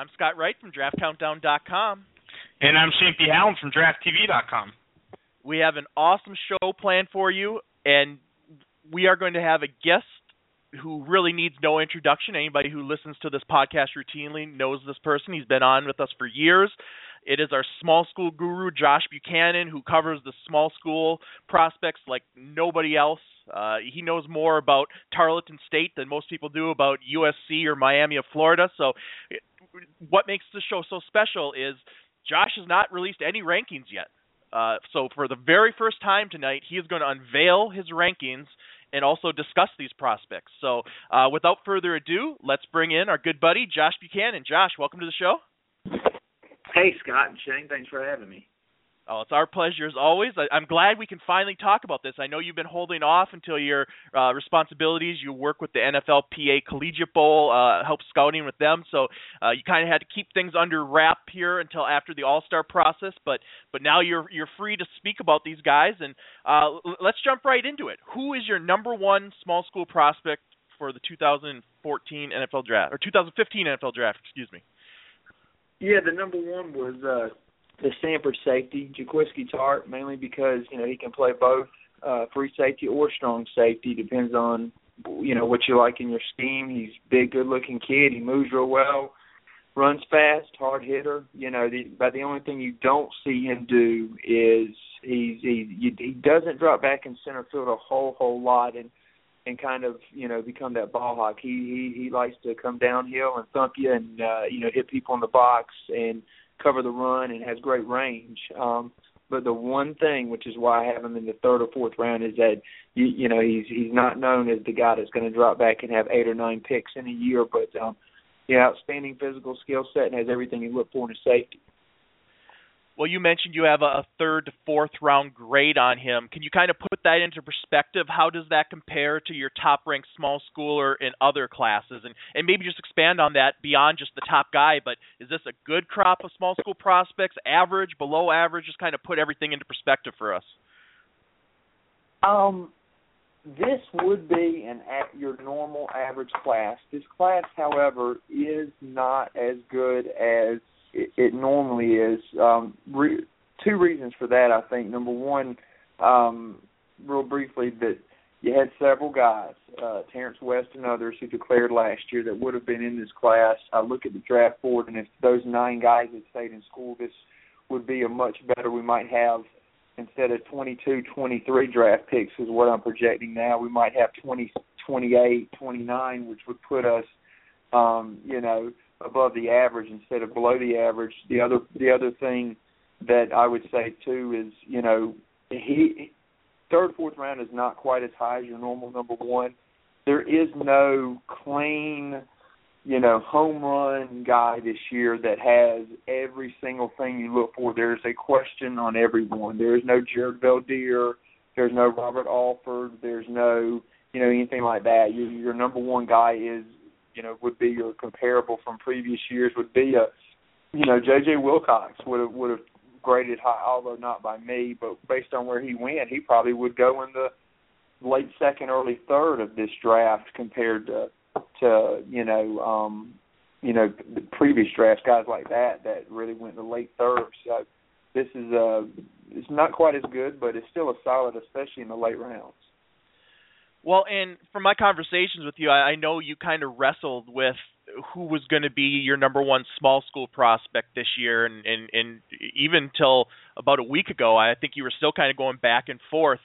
I'm Scott Wright from DraftCountdown.com. And I'm Shane P. Hallam from DraftTV.com. We have an awesome show planned for you, and we are going to have a guest who really needs no introduction. Anybody who listens to this podcast routinely knows this person. He's been on with us for years. It is our small school guru, Josh Buchanan, who covers the small school prospects like nobody else. Uh, he knows more about Tarleton State than most people do about USC or Miami of Florida. So, what makes the show so special is Josh has not released any rankings yet. Uh, so, for the very first time tonight, he is going to unveil his rankings and also discuss these prospects. So, uh, without further ado, let's bring in our good buddy Josh Buchanan. Josh, welcome to the show. Hey, Scott and Shane, thanks for having me. Oh, it's our pleasure as always. I, am glad we can finally talk about this. I know you've been holding off until your uh, responsibilities. You work with the NFLPA Collegiate Bowl, uh, help scouting with them, so uh, you kind of had to keep things under wrap here until after the All Star process. But but now you're you're free to speak about these guys, and uh, let's jump right into it. Who is your number one small school prospect for the 2014 NFL draft or 2015 NFL draft? Excuse me. Yeah, the number one was uh, the Samford safety, Jaquiski Tartt, mainly because you know he can play both uh, free safety or strong safety. Depends on you know what you like in your scheme. He's big, good-looking kid. He moves real well, runs fast, hard hitter. You know, the, but the only thing you don't see him do is he's he he doesn't drop back in center field a whole whole lot and and kind of you know become that ball hawk. He he he likes to come downhill and thump you and uh, you know hit people in the box and cover the run and has great range. Um, but the one thing, which is why I have him in the third or fourth round, is that you, you know he's he's not known as the guy that's going to drop back and have eight or nine picks in a year, but um, yeah, outstanding physical skill set and has everything you look for in a safety. Well, you mentioned you have a third to fourth round grade on him. Can you kind of put that into perspective? How does that compare to your top ranked small schooler in other classes? And and maybe just expand on that beyond just the top guy, but is this a good crop of small school prospects, average, below average? Just kind of put everything into perspective for us. Um this would be an at your normal average class. This class, however, is not as good as it, it normally is. Um, re- two reasons for that, I think. Number one, um, real briefly, that you had several guys, uh, Terrence West and others, who declared last year that would have been in this class. I look at the draft board, and if those nine guys had stayed in school, this would be a much better. We might have instead of 22, 23 draft picks is what I'm projecting now. We might have 20, 28, 29, which would put us, um, you know, above the average instead of below the average. The other the other thing that I would say too is you know he third fourth round is not quite as high as your normal number one. There is no clean you know home run guy this year that has every single thing you look for. There's a question on everyone. There is no Jared Veldheer. There's no Robert Alford. There's no you know anything like that. Your, your number one guy is you know would be your comparable from previous years would be a you know JJ Wilcox would have would have graded high, although not by me, but based on where he went, he probably would go in the late second, early third of this draft compared to to you know um you know the previous drafts guys like that that really went in the late third. So this is uh it's not quite as good, but it's still a solid, especially in the late rounds. Well, and from my conversations with you, I, I know you kind of wrestled with who was going to be your number one small school prospect this year, and, and and even till about a week ago, I think you were still kind of going back and forth.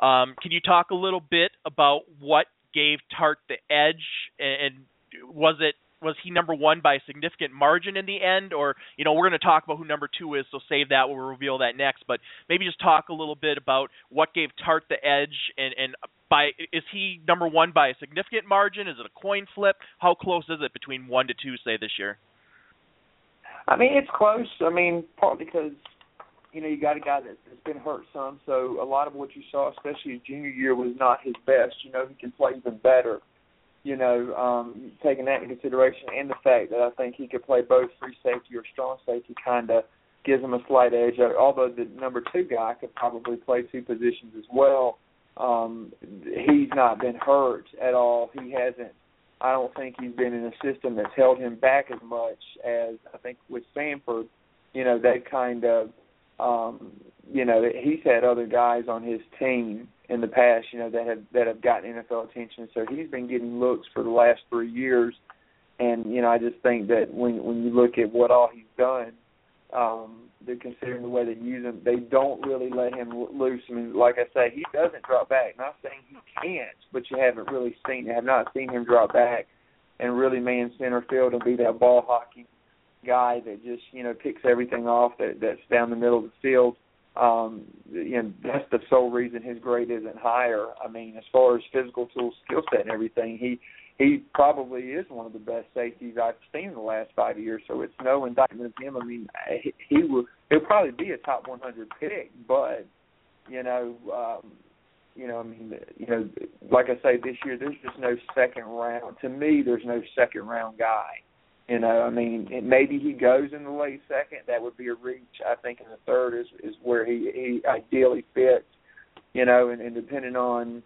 Um, can you talk a little bit about what gave Tartt the edge, and, and was it was he number one by a significant margin in the end, or you know we're going to talk about who number two is, so save that. We'll reveal that next. But maybe just talk a little bit about what gave Tartt the edge, and and by is he number one by a significant margin? Is it a coin flip? How close is it between one to two, say this year? I mean, it's close. I mean, partly because you know you got a guy that's, that's been hurt some, so a lot of what you saw, especially his junior year, was not his best. You know, he can play even better you know, um, taking that into consideration and the fact that I think he could play both free safety or strong safety kind of gives him a slight edge. Although the number two guy could probably play two positions as well. Um, he's not been hurt at all. He hasn't I don't think he's been in a system that's held him back as much as I think with Samford. You know, that kind of, um, you know, he's had other guys on his team in the past, you know, that have that have gotten NFL attention. So he's been getting looks for the last three years, and you know, I just think that when when you look at what all he's done, um, they're considering the way they use him. They don't really let him loose. I mean, like I say, he doesn't drop back. Not saying he can't, but you haven't really seen, you have not seen him drop back and really man center field and be that ball hockey guy that just you know picks everything off that that's down the middle of the field. Um, you know, that's the sole reason his grade isn't higher. I mean, as far as physical tools, skill set, and everything, he he probably is one of the best safeties I've seen in the last five years. So it's no indictment of him. I mean, he, he will he'll probably be a top 100 pick, but you know, um, you know, I mean, you know, like I say, this year there's just no second round. To me, there's no second round guy. You know, I mean, maybe he goes in the late second. That would be a reach. I think in the third is is where he he ideally fits. You know, and, and depending on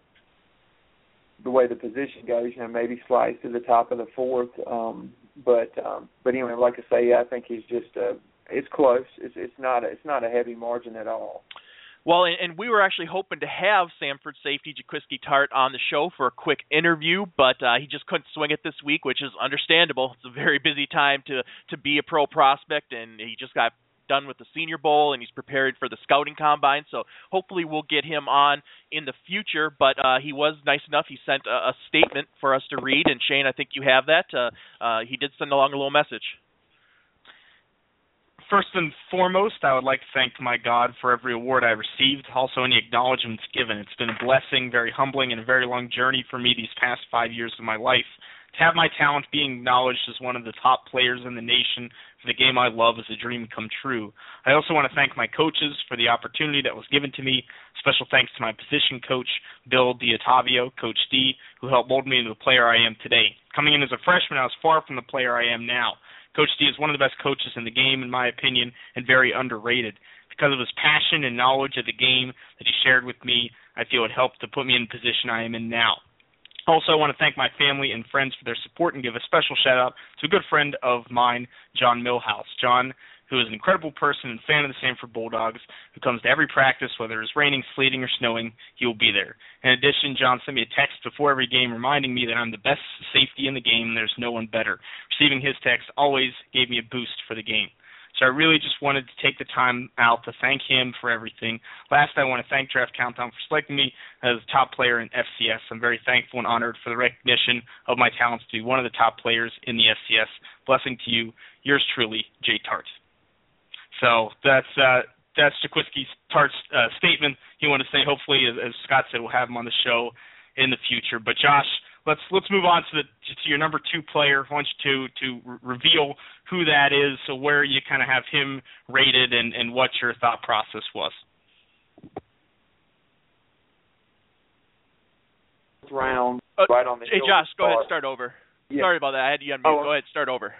the way the position goes, you know, maybe slides to the top of the fourth. Um, but um, but anyway, like I say, I think he's just uh, it's close. It's it's not a, it's not a heavy margin at all. Well, and, and we were actually hoping to have Samford safety Jaquiski Tartt on the show for a quick interview, but uh, he just couldn't swing it this week, which is understandable. It's a very busy time to to be a pro prospect, and he just got done with the Senior Bowl and he's prepared for the scouting combine. So hopefully we'll get him on in the future. But uh, he was nice enough. He sent a, a statement for us to read, and Shane, I think you have that. Uh, uh, he did send along a little message. First and foremost, I would like to thank my God for every award I received, also any acknowledgments given. It's been a blessing, very humbling, and a very long journey for me these past five years of my life. To have my talent being acknowledged as one of the top players in the nation for the game I love is a dream come true. I also want to thank my coaches for the opportunity that was given to me. Special thanks to my position coach, Bill D'Ottavio, Coach D, who helped mold me into the player I am today. Coming in as a freshman, I was far from the player I am now. Coach D is one of the best coaches in the game, in my opinion, and very underrated. Because of his passion and knowledge of the game that he shared with me, I feel it helped to put me in the position I am in now. Also, I want to thank my family and friends for their support and give a special shout out to a good friend of mine, John Millhouse. John, who is an incredible person and fan of the Samford Bulldogs, who comes to every practice, whether it's raining, sleeting, or snowing, he will be there. In addition, John sent me a text before every game reminding me that I'm the best safety in the game and there's no one better. Receiving his text always gave me a boost for the game. So I really just wanted to take the time out to thank him for everything. Last, I want to thank Draft Countdown for selecting me as a top player in FCS. I'm very thankful and honored for the recognition of my talents to be one of the top players in the FCS. Blessing to you, yours truly, Jay Tartt. So that's uh, that's Jaquiski Tartt's uh, statement. He wanted to say, hopefully, as, as Scott said, we'll have him on the show in the future. But Josh, let's let's move on to the to your number two player. I want you to to reveal who that is, so where you kind of have him rated, and and what your thought process was. Round uh, right on the. Hey, Josh, go ahead, start over. Yeah. Sorry about that. I had you unmute. Oh, go ahead, start over.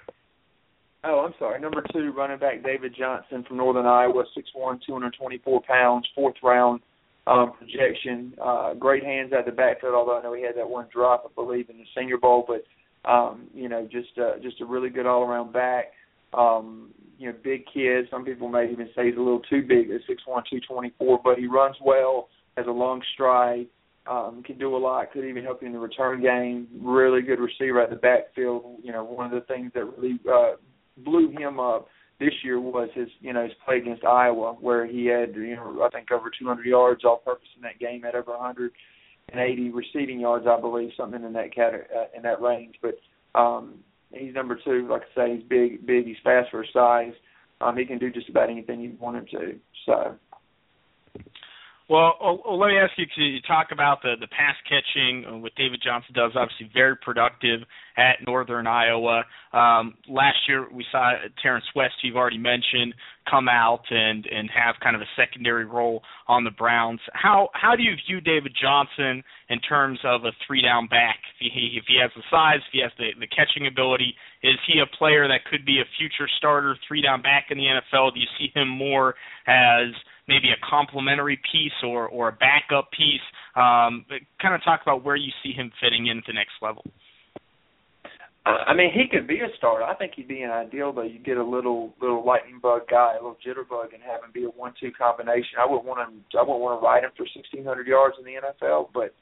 Oh, I'm sorry. Number two, running back David Johnson from Northern Iowa, six one, two hundred twenty-four pounds, fourth round um, projection. Uh, great hands out the backfield, although I know he had that one drop, I believe, in the Senior Bowl. But um, you know, just uh, just a really good all-around back. Um, you know, big kid. Some people may even say he's a little too big at six one, two twenty-four. But he runs well, has a long stride, um, can do a lot. Could even help you in the return game. Really good receiver at the backfield. You know, one of the things that really uh, blew him up this year was his you know his play against Iowa where he had you know I think over 200 yards all purpose in that game had over 180 receiving yards I believe something in that cat uh, in that range. But um he's number 2 like I say he's big big he's fast for his size. Um he can do just about anything you want him to. So well, oh, oh, let me ask you: you talk about the the pass catching, uh, what David Johnson does, obviously very productive at Northern Iowa. Um, last year, we saw Terrence West, you've already mentioned, come out and and have kind of a secondary role on the Browns. How how do you view David Johnson in terms of a three down back? If he if he has the size, if he has the the catching ability, is he a player that could be a future starter three down back in the NFL? Do you see him more as maybe a complementary piece or or a backup piece. Um, kind of talk about where you see him fitting into next level. I mean, he could be a starter. I think he'd be an ideal, though. You get a little little lightning bug guy, a little jitterbug, and have him be a one-two combination. I wouldn't want him. I wouldn't want to ride him for 1,600 yards in the NFL, but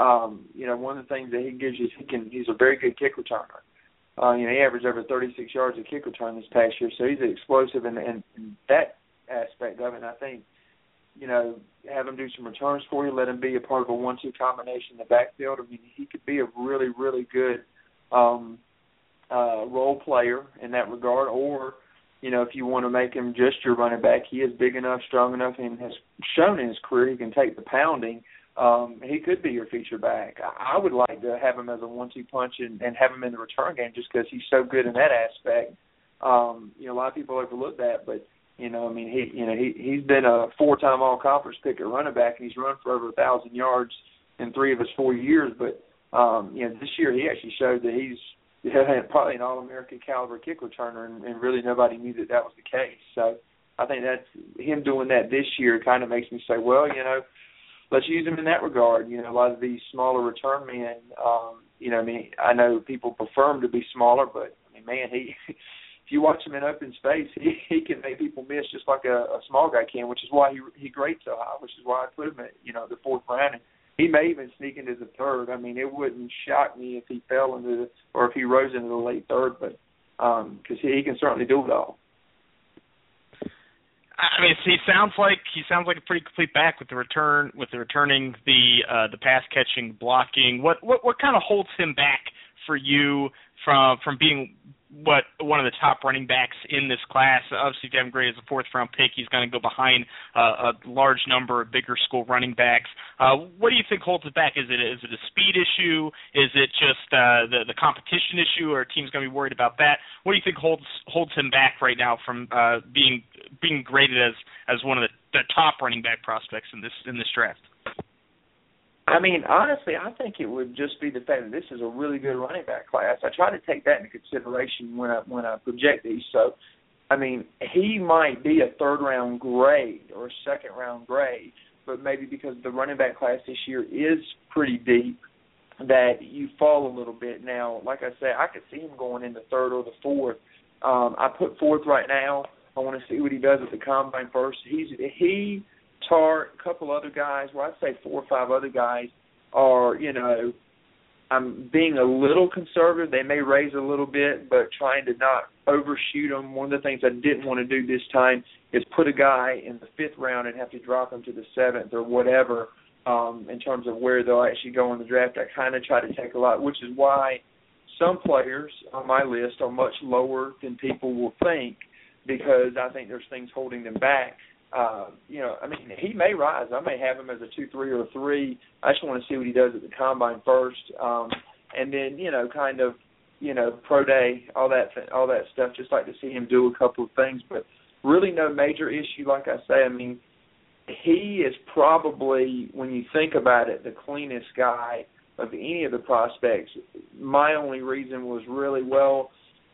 um, you know, one of the things that he gives you, he can. He's a very good kick returner. Uh, you know, he averaged over 36 yards a kick return this past year, so he's explosive in, in that aspect of it. And I think, you know, have him do some returns for you, let him be a part of a one-two combination in the backfield. I mean, he could be a really, really good um, uh, role player in that regard, or you know, if you want to make him just your running back, he is big enough, strong enough, and has shown in his career he can take the pounding. Um, he could be your feature back. I, I would like to have him as a one-two punch and, and have him in the return game just because he's so good in that aspect. Um, you know, a lot of people overlook that, but you know, I mean, he, you know, he he's been a four-time All-Conference pick at running back, and he's run for over a thousand yards in three of his four years. But um, you know, this year he actually showed that he's yeah, probably an All-American caliber kick returner, and, and really nobody knew that that was the case. So I think that's him doing that this year kind of makes me say, well, you know, let's use him in that regard. You know, a lot of these smaller return men, um, you know, I mean, I know people prefer him to be smaller, but I mean, man, he. If you watch him in open space, he he can make people miss just like a, a small guy can, which is why he he grades so high, which is why I put him at you know the fourth round. And he may even sneak into the third. I mean, it wouldn't shock me if he fell into the or if he rose into the late third, but um because he, he can certainly do it all. I mean, he sounds like he sounds like a pretty complete back with the return, with the returning, the uh, the pass catching, blocking. What what what kind of holds him back for you from from being what one of the top running backs in this class. Obviously, Devin Gray is a fourth round pick. He's going to go behind uh, a large number of bigger school running backs. Uh, what do you think holds it back? Is it is it a speed issue? Is it just uh, the the competition issue? Or team's going to be worried about that? What do you think holds holds him back right now from uh, being being graded as as one of the, the top running back prospects in this in this draft? I mean, honestly, I think it would just be the fact that this is a really good running back class. I try to take that into consideration when I when I project these. So, I mean, he might be a third round grade or a second round grade, but maybe because the running back class this year is pretty deep, that you fall a little bit. Now, like I said, I could see him going in the third or the fourth. Um, I put fourth right now. I want to see what he does at the combine first. He's he Tartt, a couple other guys, well, I'd say four or five other guys are, you know, I'm being a little conservative. They may raise a little bit, but trying to not overshoot them. One of the things I didn't want to do this time is put a guy in the fifth round and have to drop him to the seventh or whatever um, in terms of where they'll actually go in the draft. I kind of try to take a lot, which is why some players on my list are much lower than people will think because I think there's things holding them back uh, you know, I mean, he may rise. I may have him as a two, three, or a three. I just want to see what he does at the combine first, um, and then you know, kind of, you know, pro day, all that, all that stuff. Just like to see him do a couple of things, but really no major issue. Like I say, I mean, he is probably, when you think about it, the cleanest guy of any of the prospects. My only reason was really well,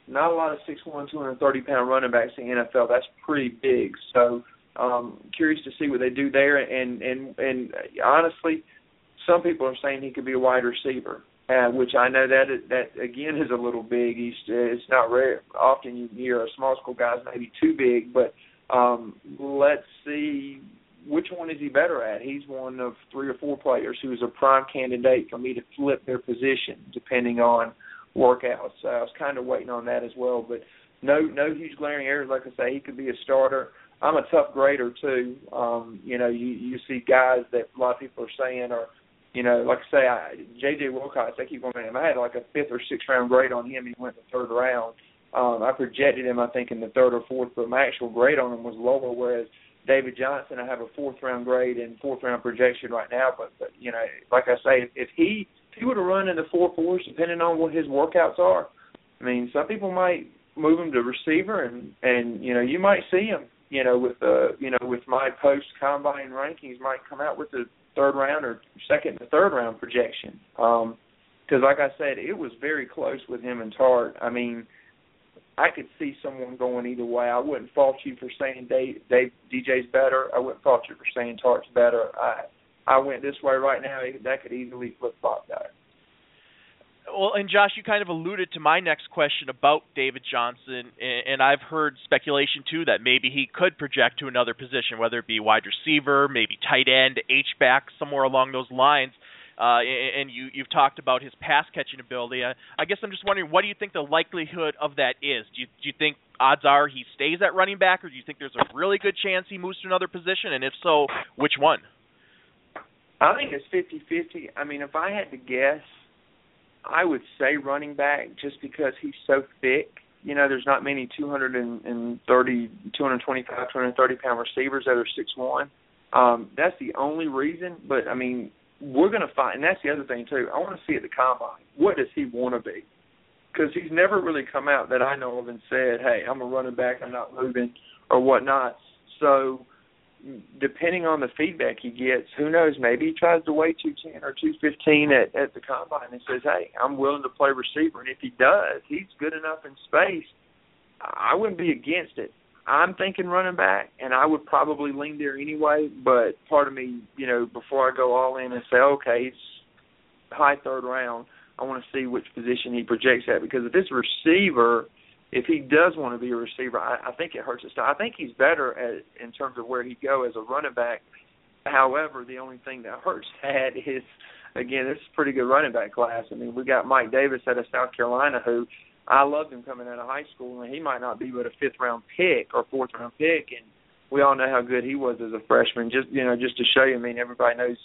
not a lot of six one, two hundred thirty pound running backs in the NFL. That's pretty big. So um, curious to see what they do there, and and and honestly, some people are saying he could be a wide receiver, uh, which I know that that again is a little big. He's it's not rare. Often you hear a small school guys maybe too big, but um, let's see which one is he better at. He's one of three or four players who is a prime candidate for me to flip their position depending on workouts. So I was kind of waiting on that as well, but no no huge glaring errors. Like I say, he could be a starter. I'm a tough grader too. Um, you know, you you see guys that a lot of people are saying are, you know, like I say, I, J.J. Wilcox. I keep going. Man, I had like a fifth or sixth round grade on him. He went the third round. Um, I projected him, I think, in the third or fourth, but my actual grade on him was lower. Whereas David Johnson, I have a fourth round grade and fourth round projection right now. But, but you know, like I say, if, if he if he would have run in the four fours, depending on what his workouts are, I mean, some people might move him to receiver, and and you know, you might see him you know, with the you know with my post combine rankings might come out with the third round or second to third round projection. Um, because like I said, it was very close with him and Tartt. I mean, I could see someone going either way. I wouldn't fault you for saying Dave, Dave DJ's better. I wouldn't fault you for saying Tartt's better. I I went this way right now. That could easily flip flop that. Well, and Josh, you kind of alluded to my next question about David Johnson, and I've heard speculation too that maybe he could project to another position, whether it be wide receiver, maybe tight end, H back, somewhere along those lines. Uh, and you, you've talked about his pass catching ability. I, I guess I'm just wondering, what do you think the likelihood of that is? Do you, do you think odds are he stays at running back, or do you think there's a really good chance he moves to another position? And if so, which one? I think it's fifty-fifty. I mean, if I had to guess, I would say running back just because he's so thick. You know, there's not many 230, 225, 230 pound receivers that are six one. Um, that's the only reason. But I mean, we're going to find, and that's the other thing too. I want to see at the combine. What does he want to be? Because he's never really come out that I know of and said, "Hey, I'm a running back. I'm not moving," or whatnot. So depending on the feedback he gets, who knows? Maybe he tries to weigh two ten or two fifteen at at the combine and says, "Hey, I'm willing to play receiver." And if he does, he's good enough in space. I wouldn't be against it. I'm thinking running back, and I would probably lean there anyway. But part of me, you know, before I go all in and say, "Okay, it's high third round," I want to see which position he projects at because if it's receiver if he does want to be a receiver, I, I think it hurts his style. I think he's better at in terms of where he'd go as a running back. However, the only thing that hurts that is again, this is a pretty good running back class. I mean, we got Mike Davis out of South Carolina who I loved him coming out of high school and he might not be but a fifth round pick or fourth round pick and we all know how good he was as a freshman. Just you know, just to show you, I mean everybody knows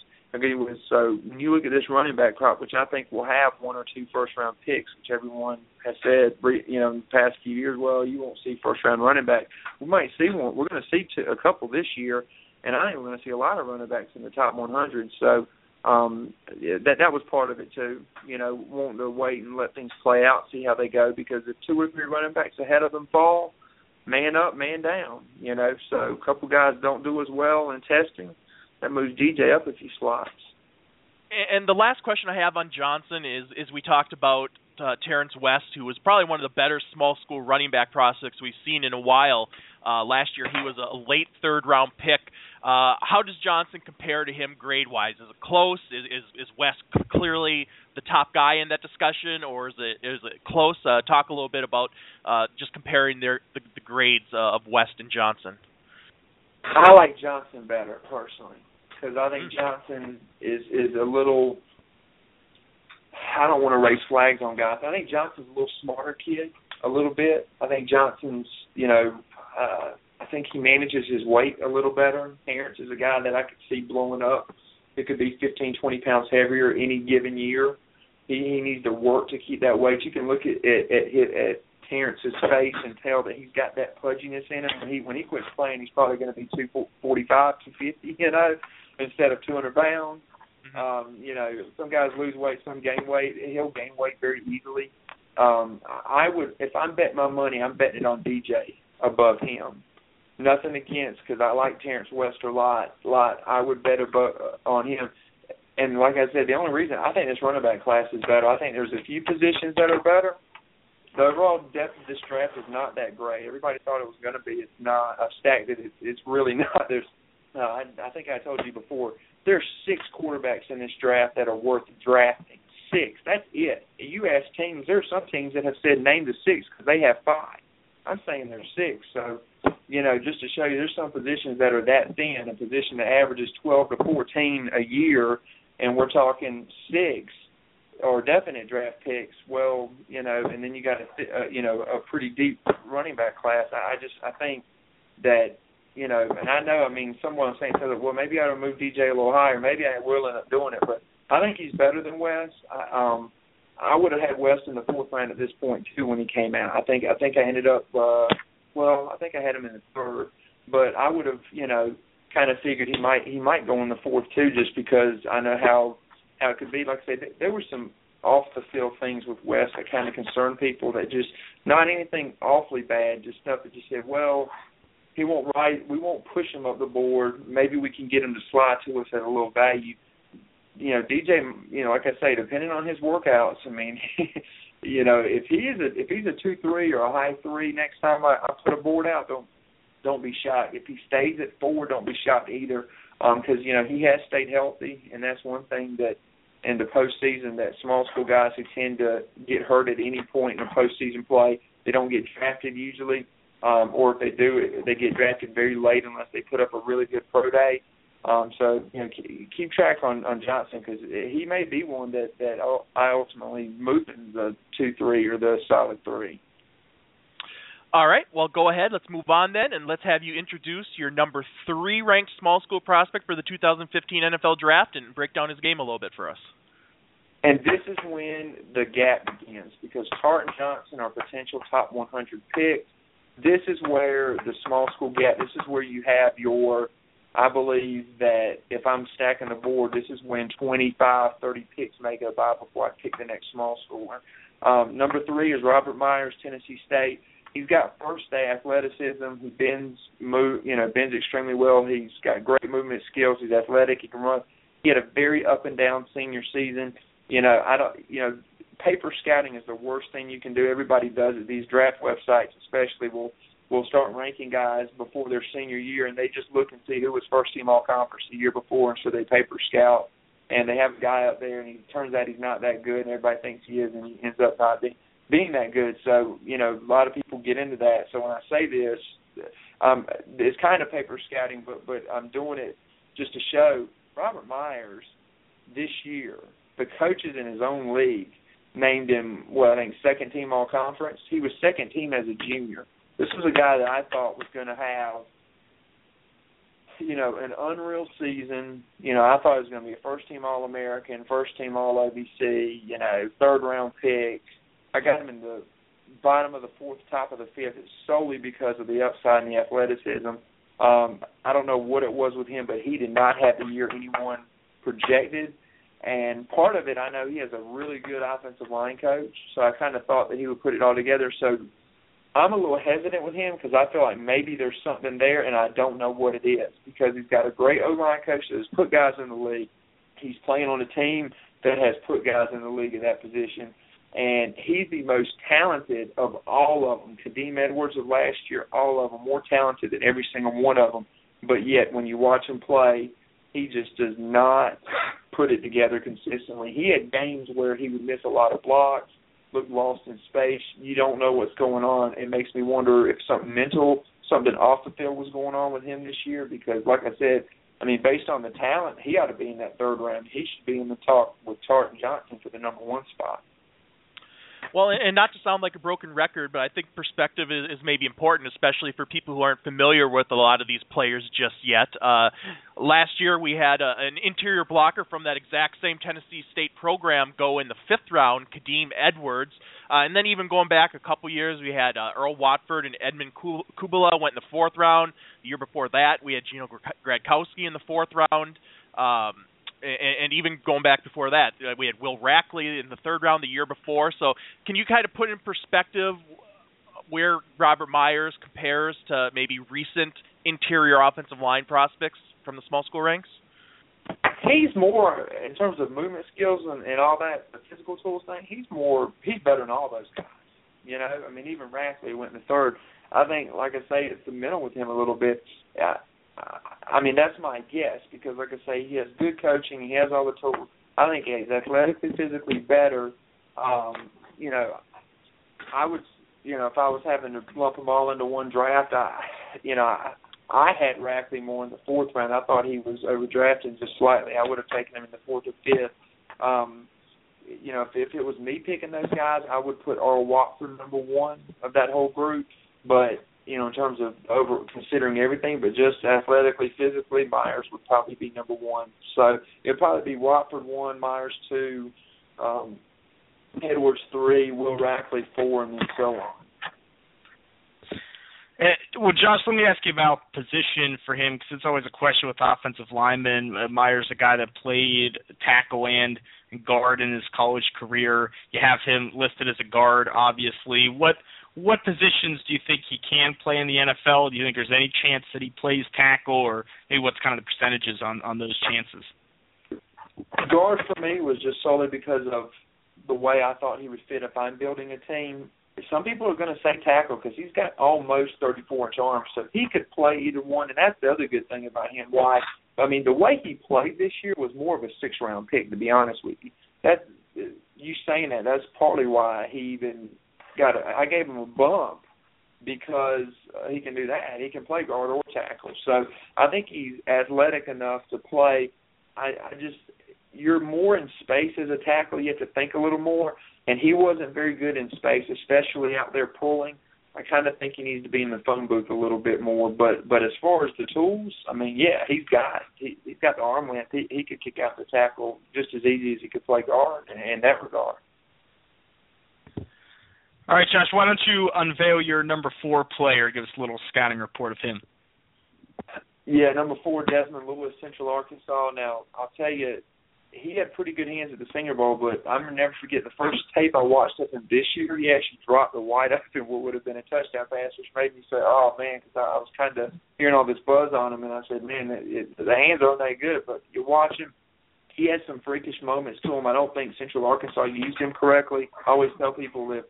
he was. So when you look at this running back crop, which I think will have one or two first round picks, which everyone has said, you know, in the past few years, well, you won't see first round running back. We might see one. We're going to see two, a couple this year, and I think we're going to see a lot of running backs in the top 100. So um that that was part of it too. You know, wanting to wait and let things play out, see how they go, because if two or three running backs ahead of them fall, man up, man down. You know, so a couple guys don't do as well in testing that moves DJ up a few slots. And the last question I have on Johnson is is we talked about uh, Terrence West, who was probably one of the better small school running back prospects we've seen in a while. Uh, last year, he was a late third round pick. Uh, how does Johnson compare to him grade wise? Is it close? Is, is is West clearly the top guy in that discussion, or is it is it close? Uh, talk a little bit about uh, just comparing their the, the grades uh, of West and Johnson. I like Johnson better personally because I think Johnson is is a little. I don't want to raise flags on guys. I think Johnson's a little smarter kid, a little bit. I think Johnson's, you know, uh, I think he manages his weight a little better. Terrence is a guy that I could see blowing up. It could be 15, 20 pounds heavier any given year. He, he needs to work to keep that weight. You can look at at, at, at Terrence's face and tell that he's got that pudginess in him. When he when he quits playing, he's probably going to be two forty five, two fifty, you know, instead of two hundred pounds. Mm-hmm. Um, you know, some guys lose weight, some gain weight. He'll gain weight very easily. Um, I would, if I'm betting my money, I'm betting it on DJ above him. Nothing against, because I like Terrence West a lot. Lot, I would bet above uh, on him. And like I said, the only reason I think this running back class is better, I think there's a few positions that are better the overall depth of this draft is not that great. Everybody thought it was going to be. It's not. I've stacked it. It's, it's really not. There's. Uh, I, I think I told you before. There's six quarterbacks in this draft that are worth drafting. Six. That's it. You ask teams. There are some teams that have said name the six because they have five. I'm saying there's six. So, you know, just to show you, there's some positions that are that thin. A position that averages 12 to 14 a year, and we're talking six or definite draft picks, well, you know, and then you got a uh, you know a pretty deep running back class. I, I just I think that you know, and I know I mean someone saying so that well maybe I ought to move DJ a little higher, maybe I will end up doing it, but I think he's better than West. I, um, I would have had West in the fourth round at this point too when he came out. I think I think I ended up uh, well I think I had him in the third, but I would have you know kind of figured he might he might go in the fourth too just because I know how how it could be. Like I said, there were some off the field things with West that kind of concerned people. That just not anything awfully bad, just stuff that you said, well, he won't ride. We won't push him up the board. Maybe we can get him to slide to us at a little value. You know, DJ. You know, like I say, depending on his workouts. I mean, you know, if he is a if he's a two three or a high three next time I, I put a board out, don't don't be shocked. If he stays at four, don't be shocked either because um, you know he has stayed healthy, and that's one thing that in the postseason that small school guys who tend to get hurt at any point in a postseason play, they don't get drafted usually, um, or if they do, they get drafted very late unless they put up a really good pro day. Um, so you know, keep track on on Johnson because he may be one that that I ultimately move in the two three or the solid three. All right, well, go ahead. Let's move on then, and let's have you introduce your number three ranked small school prospect for the 2015 NFL Draft and break down his game a little bit for us. And this is when the gap begins because Tartan Johnson, our potential top 100 pick, this is where the small school gap. This is where you have your I believe that if I'm stacking the board, this is when 25, 30 picks may go by before I pick the next small school. Um, number three is Robert Myers, Tennessee State. He's got first day athleticism. He bends, move, you know, bends extremely well. He's got great movement skills. He's athletic. He can run. He had a very up and down senior season. You know, I don't, you know, paper scouting is the worst thing you can do. Everybody does it. These draft websites, especially, will will start ranking guys before their senior year, and they just look and see who was first team all conference the year before, and so they paper scout, and they have a guy up there, and he turns out he's not that good, and everybody thinks he is, and he ends up not being being that good. So you know, a lot of people get into that. So when I say this, um, it's kind of paper scouting, but but I'm doing it just to show Robert Myers this year. The coaches in his own league named him, well, I think second team all conference. He was second team as a junior this was a guy that I thought was going to have, you know, an unreal season. You know, I thought he was going to be a first team All American, first team All OVC, you know, third round pick. I got him in the bottom of the fourth, top of the fifth, solely because of the upside and the athleticism. Um, I don't know what it was with him, but he did not have the year anyone projected. And part of it, I know he has a really good offensive line coach, so I kind of thought that he would put it all together. So I'm a little hesitant with him because I feel like maybe there's something there and I don't know what it is because he's got a great O line coach that has put guys in the league. He's playing on a team that has put guys in the league at that position. And he's the most talented of all of them. Kadeem Edwards of last year, all of them more talented than every single one of them. But yet, when you watch him play, he just does not put it together consistently. He had games where he would miss a lot of blocks look lost in space. You don't know what's going on. It makes me wonder if something mental, something off the field was going on with him this year. Because, like I said, I mean, based on the talent, he ought to be in that third round. He should be in the talk with Tartan Johnson for the number one spot. Well, and not to sound like a broken record, but I think perspective is, is maybe important, especially for people who aren't familiar with a lot of these players just yet. Uh, last year, we had a, an interior blocker from that exact same Tennessee State program go in the fifth round, Kadeem Edwards. Uh, and then even going back a couple years, we had uh, Earl Watford and Edmund Kugbila went in the fourth round. The year before that, we had Gino Gradkowski in the fourth round. Um, and, and even going back before that, uh, we had Will Rackley in the third round the year before. So, can you kind of put in perspective where Robert Myers compares to maybe recent interior offensive line prospects from the small school ranks? He's more in terms of movement skills and, and all that, the physical tools thing. He's more, he's better than all those guys. You know, I mean, even Rackley went in the third. I think, like I say, it's the mental with him a little bit. Uh, I mean, that's my guess because, like I say, he has good coaching. He has all the tools. I think he's athletically, physically better. Um, you know, I would, you know, if I was having to lump them all into one draft, I, you know, I, I had Rackley more in the fourth round. I thought he was overdrafted just slightly. I would have taken him in the fourth or fifth. Um, you know, if, if it was me picking those guys, I would put Earl Watford number one of that whole group. But you know, in terms of over considering everything, but just athletically, physically, Myers would probably be number one. So it'd probably be Watford one, Myers two, um, Edwards three, Will Rackley four, and then so on. Well, Josh, let me ask you about position for him because it's always a question with offensive linemen. Uh, Myers, a guy that played tackle and guard in his college career. You have him listed as a guard, obviously. What what positions do you think he can play in the NFL? Do you think there's any chance that he plays tackle, or maybe what's kind of the percentages on on those chances? Guard for me was just solely because of the way I thought he would fit if I'm building a team. Some people are going to say tackle because he's got almost 34 inch arms, so he could play either one. And that's the other good thing about him. Why I mean, the way he played this year was more of a six round pick, to be honest with you. That you saying that that's partly why he even got. A, I gave him a bump because uh, he can do that. He can play guard or tackle. So I think he's athletic enough to play. I, I just you're more in space as a tackle. You have to think a little more, and he wasn't very good in space, especially out there pulling. I kind of think he needs to be in the phone booth a little bit more. But but as far as the tools, I mean, yeah, he's got he, he's got the arm length. He, he could kick out the tackle just as easy as he could play guard in, in that regard. All right, Josh, why don't you unveil your number four player? Give us a little scouting report of him. Yeah, number four, Desmond Lewis, Central Arkansas. Now, I'll tell you, he had pretty good hands at the Senior Bowl, but I'm gonna never forget the first tape I watched of him this year. He actually dropped the wide open what would have been a touchdown pass, which made me say, "Oh man," because I, I was kind of hearing all this buzz on him, and I said, "Man, it, it, the hands aren't that good." But you watch him; he had some freakish moments to him. I don't think Central Arkansas used him correctly. I always tell people that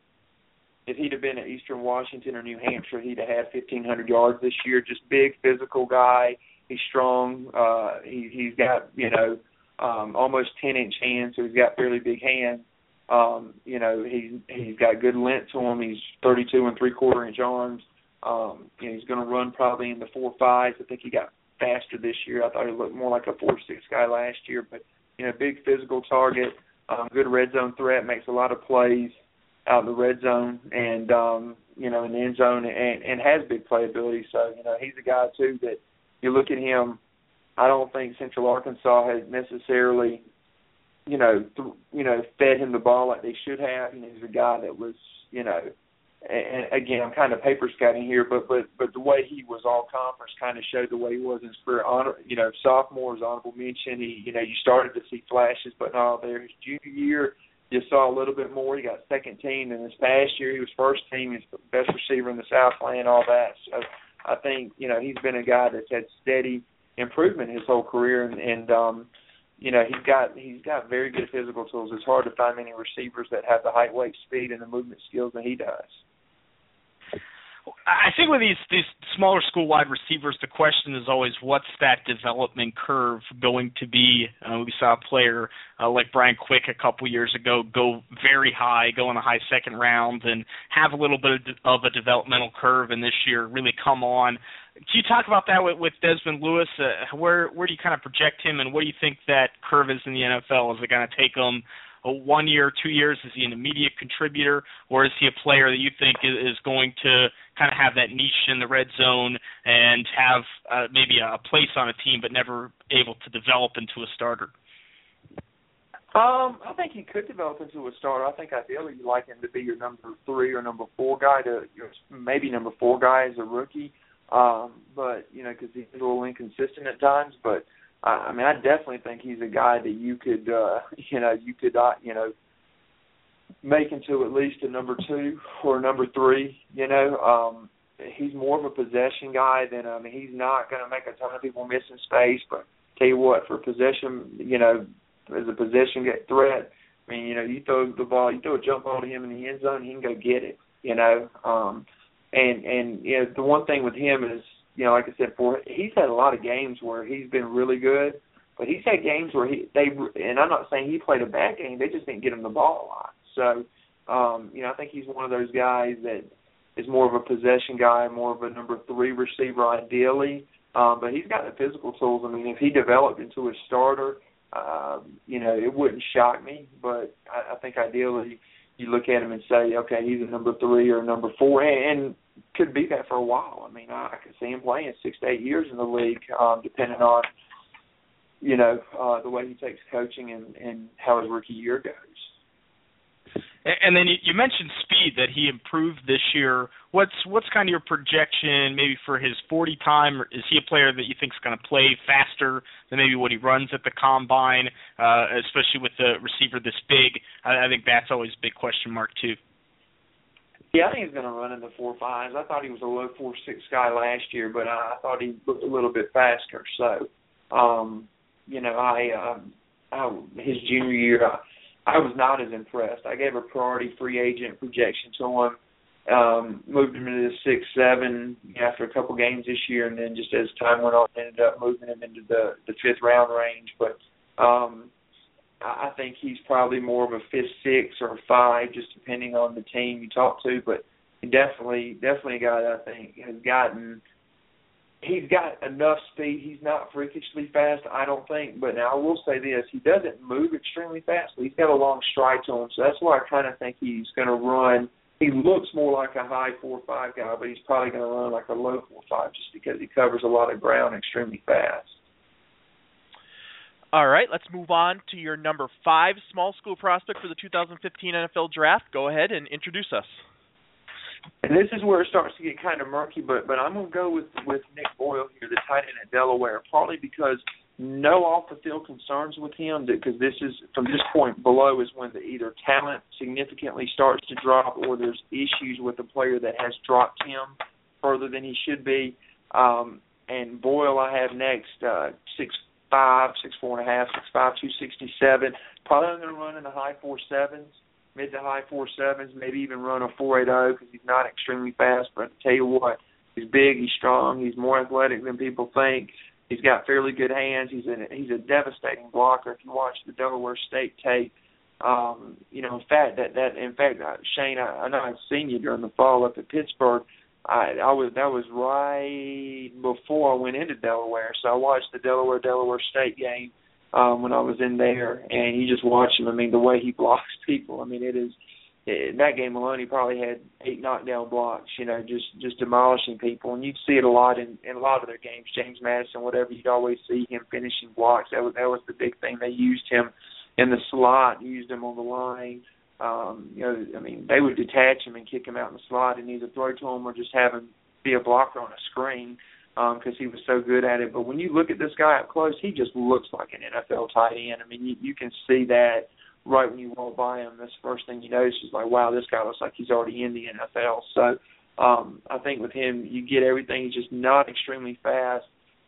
if he'd have been at Eastern Washington or New Hampshire, he'd have had 1,500 yards this year. Just big, physical guy. He's strong. Uh, he, he's got you know um, almost 10 inch hands, so he's got fairly big hands. Um, you know, he's he's got good length to him. He's 32 and three quarter inch arms. Um, you know, he's going to run probably in the four fives. I think he got faster this year. I thought he looked more like a four six guy last year, but you know, big physical target, um, good red zone threat, makes a lot of plays out in the red zone and um, you know in the end zone and, and has big playability. So you know he's a guy too that you look at him. I don't think Central Arkansas has necessarily you know th- you know fed him the ball like they should have. Know he's a guy that was you know. And again, I'm kind of paper scouting here, but but but the way he was all conference kind of showed the way he was in his. Honor, you know, sophomore is honorable mention. He, you know, you started to see flashes, but not there. His junior year, you saw a little bit more. He got second team, and this past year he was first team. He's the best receiver in the Southland, all that. So I think you know he's been a guy that's had steady improvement his whole career, and, and um, you know he's got he's got very good physical tools. It's hard to find many receivers that have the height, weight, speed, and the movement skills that he does. I think with these these smaller school wide receivers, the question is always what's that development curve going to be? Uh, we saw a player uh, like Brian Quick a couple years ago go very high, go in the high second round, and have a little bit of, a developmental curve, and this year really come on. Can you talk about that with, with Desmond Lewis? Uh, where where do you kind of project him, and what do you think that curve is in the NFL? Is it going to take him a one year, two years? Is he an immediate contributor, or is he a player that you think is going to kind of have that niche in the red zone and have uh, maybe a place on a team, but never able to develop into a starter? Um, I think he could develop into a starter. I think ideally you like him to be your number three or number four guy, to your maybe number four guy as a rookie. Um, but you know, because he's a little inconsistent at times. But I, I mean, I definitely think he's a guy that you could, uh, you know, you could, uh, you know, make into at least a number two or a number three. You know, um, he's more of a possession guy than I mean, he's not going to make a ton of people miss in space. But tell you what, for possession, you know, as a possession threat, I mean, you know, you throw the ball, you throw a jump ball to him in the end zone, he can go get it. You know, um, and and you know, the one thing with him is, you know, like I said, for he's had a lot of games where he's been really good. But he's had games where he they and I'm not saying he played a bad game. They just didn't get him the ball a lot. So, um, you know, I think he's one of those guys that is more of a possession guy, more of a number three receiver ideally. Um, but he's got the physical tools. I mean, if he developed into a starter, um, you know, it wouldn't shock me. But I, I think ideally you look at him and say, okay, he's a number three or a number four, and, and could be that for a while. I mean, I, I could see him playing six to eight years in the league, um, depending on you know uh, the way he takes coaching and, and how his rookie year goes. And then you mentioned speed that he improved this year. What's what's kind of your projection maybe for his 40 time? Is he a player that you think is going to play faster than maybe what he runs at the combine, uh, especially with the receiver this big? I, I think that's always a big question mark too. Yeah, I think he's going to run in the four fives. I thought he was a low four six guy last year, but I, thought he looked a little bit faster. So, um, you know, I, um, I his junior year. I, I was not as impressed. I gave a priority free agent projection to him um, moved him into the six seven after a couple games this year, and then just as time went on, ended up moving him into the the fifth round range. But um, I think he's probably more of a fifth six or five, just depending on the team you talk to. But definitely definitely a guy that I think has gotten. He's got enough speed. He's not freakishly fast, I don't think. But now I will say this: he doesn't move extremely fast. He's got a long stride to him, so that's why I kind of think he's going to run he looks more like a high four five guy, but he's probably going to run like a low four five just because he covers a lot of ground extremely fast. All right, let's move on to your number five small school prospect for the 2015 NFL Draft. Go ahead and introduce us. And this is where it starts to get kind of murky, but but I'm going to go with with Nick Boyle here, the tight end at Delaware, partly because no off the field concerns with him because this is from this point below is when the either talent significantly starts to drop or there's issues with the player that has dropped him further than he should be. Um, and Boyle, I have next uh, six five, six four and a half, six five, two sixty seven. Probably going to run in the high four sevens, mid to high four sevens, maybe even run a four eight zero because he's not extremely fast. But I tell you what, he's big, he's strong, he's more athletic than people think. He's got fairly good hands. He's a he's a devastating blocker. If you watch the Delaware State tape, um, you know, in fact that that in fact uh, Shane, I, I know I've seen you during the fall up at Pittsburgh. I I was that was right before I went into Delaware, so I watched the Delaware Delaware State game um, when I was in there, and you just watch him. I mean, the way he blocks people. I mean, it is in that game alone, he probably had eight knockdown blocks. You know, just just demolishing people, and you'd see it a lot in in a lot of their games. James Madison, whatever, you'd always see him finishing blocks. That was that was the big thing. They used him in the slot, used him on the line. Um, you know, I mean, they would detach him and kick him out in the slot, and either throw to him or just have him be a blocker on a screen because um, he was so good at it. But when you look at this guy up close, he just looks like an NFL tight end. I mean, you, you can see that right when you walk by him, that's the first thing you notice is like, wow, this guy looks like he's already in the NFL. So um, I think with him, you get everything. He's just not extremely fast.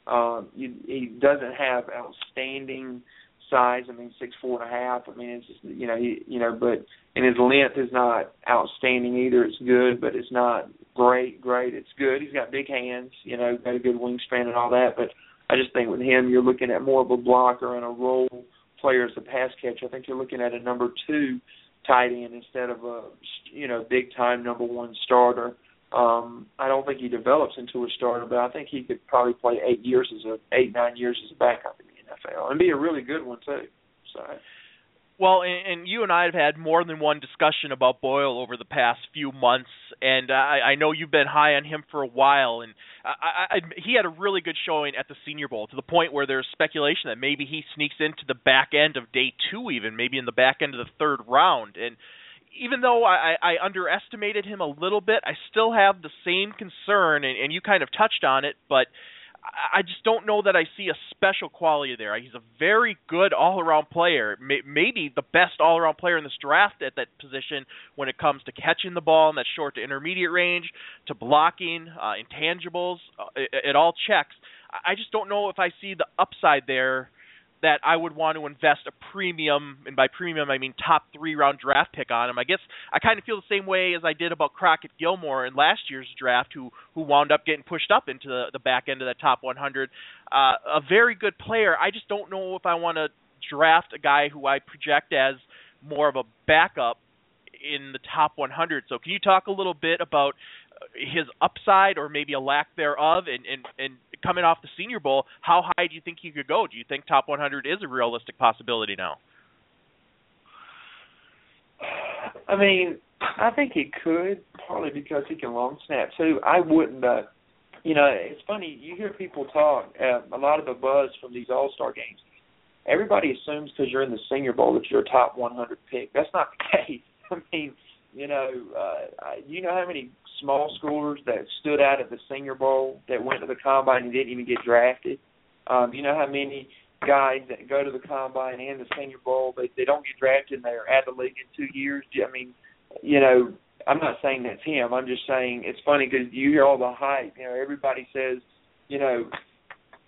Um, you, he doesn't have outstanding size. I mean, six four and a half. I mean, it's just, you know he you know, but and his length is not outstanding either. It's good, but it's not great. Great, it's good. He's got big hands. You know, got a good wingspan and all that. But I just think with him, you're looking at more of a blocker and a role player as a pass catcher. I think you're looking at a number two tight end instead of a you know big time number one starter. Um, I don't think he develops into a starter, but I think he could probably play eight years as a eight nine years as a backup in the NFL and be a really good one too. So well, and, and you and I have had more than one discussion about Boyle over the past few months, and I, I know you've been high on him for a while. And I, I, he had a really good showing at the Senior Bowl to the point where there's speculation that maybe he sneaks into the back end of day two, even maybe in the back end of the third round. And even though I, I underestimated him a little bit, I still have the same concern, and, and you kind of touched on it, but I just don't know that I see a special quality there. He's a very good all-around player, maybe the best all-around player in this draft at that position when it comes to catching the ball in that short to intermediate range, to blocking, uh, intangibles. Uh, it, it all checks. I just don't know if I see the upside there that I would want to invest a premium, and by premium I mean top three round draft pick on him. I guess I kind of feel the same way as I did about Crockett Gillmore in last year's draft, who who wound up getting pushed up into the, the back end of that top 100. Uh, a very good player. I just don't know if I want to draft a guy who I project as more of a backup in the top 100. So can you talk a little bit about his upside or maybe a lack thereof and, and, and coming off the Senior Bowl, how high do you think he could go? Do you think top 100 is a realistic possibility now? I mean, I think he could, partly because he can long snap too. I wouldn't. Uh, you know, it's funny. You hear people talk. Uh, a lot of the buzz from these All Star games. Everybody assumes because you're in the Senior Bowl that you're a top 100 pick. That's not the case. I mean, you know, uh, you know how many small schoolers that stood out at the Senior Bowl that went to the combine and didn't even get drafted. Um, you know how many guys that go to the combine and the Senior Bowl they they don't get drafted and they're at the league in two years. I mean, you know, I'm not saying that's him. I'm just saying it's funny because you hear all the hype. You know, everybody says, you know,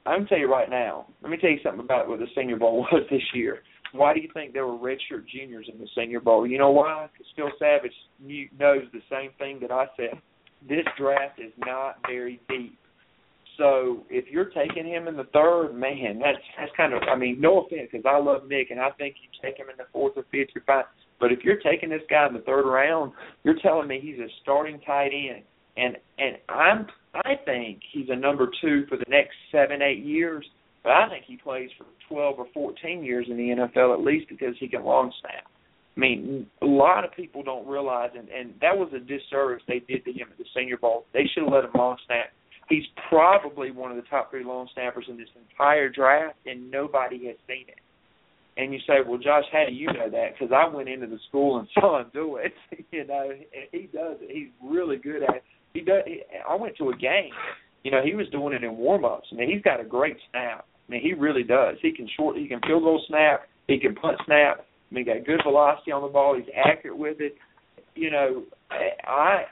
I'm tell you right now. Let me tell you something about what the Senior Bowl was this year. Why do you think there were redshirt juniors in the Senior Bowl? You know why? Because Phil Savage knows the same thing that I said. This draft is not very deep. So if you're taking him in the third, man, that's that's kind of. I mean, no offense, because I love Nick and I think you take him in the fourth or fifth, you're fine. But if you're taking this guy in the third round, you're telling me he's a starting tight end, and and I'm I think he's a number two for the next seven eight years. But I think he plays for 12 or 14 years in the NFL at least because he can long snap. I mean, a lot of people don't realize, and, and that was a disservice they did to him at the Senior Bowl. They should have let him long snap. He's probably one of the top three long snappers in this entire draft, and nobody has seen it. And you say, well, Josh, how do you know that? Because I went into the school and saw him do it. you know, he does it. He's really good at it. He does. He, I went to a game. You know, he was doing it in warm ups. I mean, he's got a great snap. I mean, he really does. He can short. He can field goal snap. He can punt snap. I mean, got good velocity on the ball. He's accurate with it. You know, I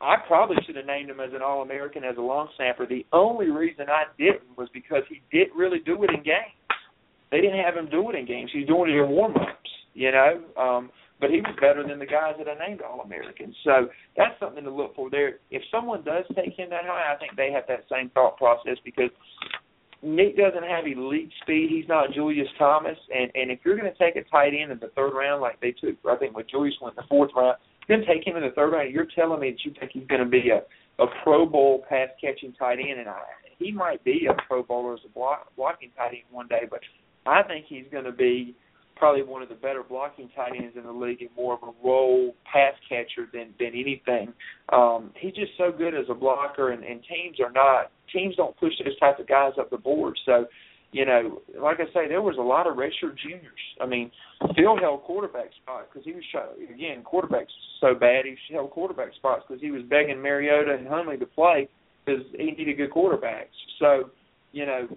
I probably should have named him as an All American as a long snapper. The only reason I didn't was because he didn't really do it in games. They didn't have him do it in games. He's doing it in warm ups, you know. Um but he was better than the guys that I named All Americans. So that's something to look for there. If someone does take him that high, I think they have that same thought process because Nick doesn't have elite speed. He's not Julius Thomas, and and if you're going to take a tight end in the third round, like they took, I think when Julius went in the fourth round, then take him in the third round. You're telling me that you think he's going to be a a Pro Bowl pass catching tight end, and I, he might be a Pro Bowler as a block, blocking tight end one day, but I think he's going to be probably one of the better blocking tight ends in the league and more of a role pass catcher than than anything. Um, he's just so good as a blocker, and, and teams are not teams don't push those type of guys up the board. So, you know, like I say, there was a lot of redshirt juniors. I mean, Phil held quarterback spot because he was again quarterback's so bad. He held quarterback spots because he was begging Mariota and Hundley to play because he needed good quarterbacks. So, you know,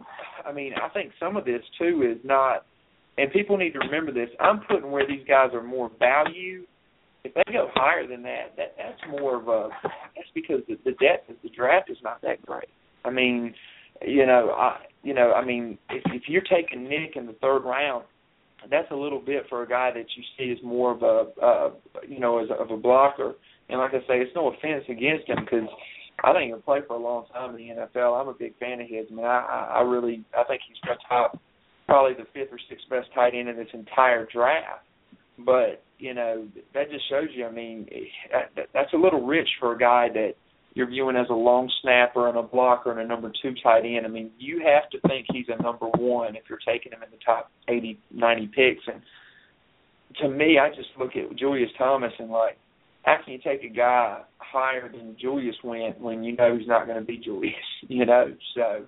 I mean, I think some of this too is not and people need to remember this. I'm putting where these guys are more value. If they go higher than that, that that's more of a. That's because the, the depth of the draft is not that great. I mean, you know, I you know, I mean, if if you're taking Nick in the third round, that's a little bit for a guy that you see as more of a, uh, you know, as a, of a blocker. And like I say, it's no offense against him because I think he'll play for a long time in the NFL. I'm a big fan of his. I mean, I I really I think he's the top probably the fifth or sixth best tight end in this entire draft. But you know that just shows you. I mean, eh, that, that's a little rich for a guy that you're viewing as a long snapper and a blocker and a number two tight end. I mean, you have to think he's a number one if you're taking him in the top 80, 90 picks. And to me, I just look at Julius Thomas and like, how can you take a guy higher than Julius went when you know he's not going to be Julius? You know, so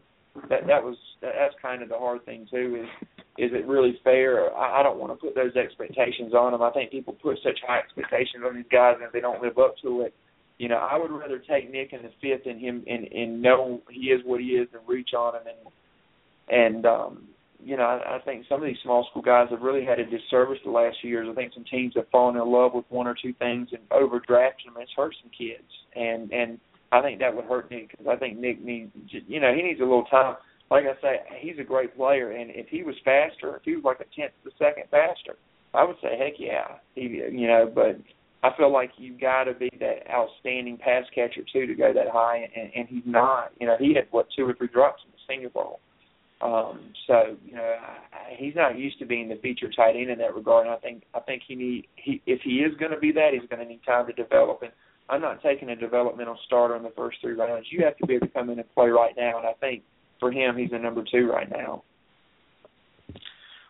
that that was that's kind of the hard thing too is is it really fair? I, I don't want to put those expectations on them. I think people put such high expectations on these guys and if they don't live up to it, you know, I would rather take Nick in the fifth and him and and know he is what he is and reach on him and and um you know, I, I think some of these small school guys have really had a disservice the last few years. I think some teams have fallen in love with one or two things and overdrafted them. It's hurt some kids, and and I think that would hurt Nick because I think Nick needs, you know, he needs a little time. Like I say, he's a great player, and if he was faster, if he was like a tenth of a second faster, I would say, heck yeah, he, you know. But I feel like you've got to be that outstanding pass catcher too to go that high, and, and he's not. You know, he had what two or three drops in the Senior Bowl. Um, so you know, he's not used to being the feature tight end in that regard. And I think I think he need he if he is going to be that, he's going to need time to develop. And I'm not taking a developmental starter in the first three rounds. You have to be able to come in and play right now, and I think for him, he's a number two right now.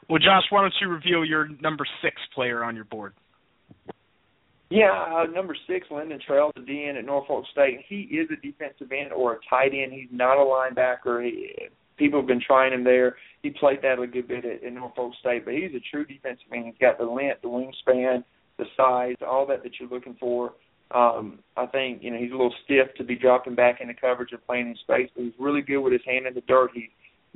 Well, Josh, why don't you reveal your number six player on your board? Yeah, uh, number six, Lyndon Trail, the DN at Norfolk State. He is a defensive end or a tight end. He's not a linebacker. He, people have been trying him there. He played that a good bit at, at Norfolk State, but he's a true defensive end. He's got the length, the wingspan, the size, all that that you're looking for. Um, I think you know he's a little stiff to be dropping back into coverage and playing in space, but he's really good with his hand in the dirt. He's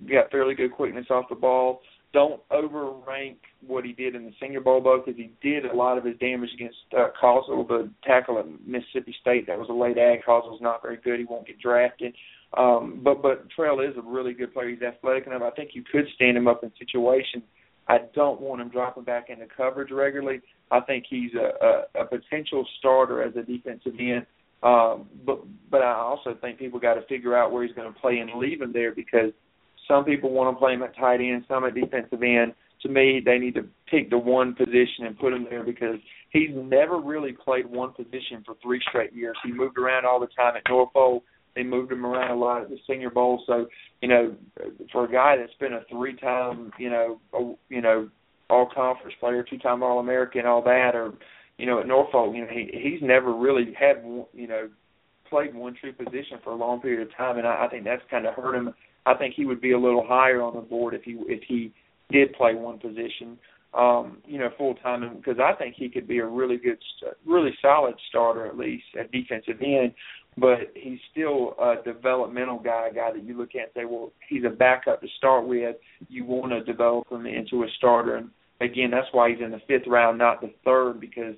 got fairly good quickness off the ball. Don't overrank what he did in the Senior Bowl though, because he did a lot of his damage against uh, Clausell, the tackle at Mississippi State. That was a late ag. Clausell's not very good. He won't get drafted. Um, but but Trail is a really good player. He's athletic enough. I think you could stand him up in situations I don't want him dropping back into coverage regularly. I think he's a, a, a potential starter as a defensive end. Um, but but I also think people got to figure out where he's going to play and leave him there because some people want to play him at tight end, some at defensive end. To me, they need to pick the one position and put him there because he's never really played one position for three straight years. He moved around all the time at Norfolk. They moved him around a lot at the Senior Bowl. So, you know, for a guy that's been a three-time, you know, a, you know, all-conference player, two-time All-American, all that, or you know, at Norfolk, you know, he he's never really had, you know, played one true position for a long period of time, and I, I think that's kind of hurt him. I think he would be a little higher on the board if he if he did play one position, um, you know, full time, because I think he could be a really good, really solid starter at least at defensive end. But he's still a developmental guy, a guy that you look at and say, well, he's a backup to start with. You want to develop him into a starter, and again, that's why he's in the fifth round, not the third, because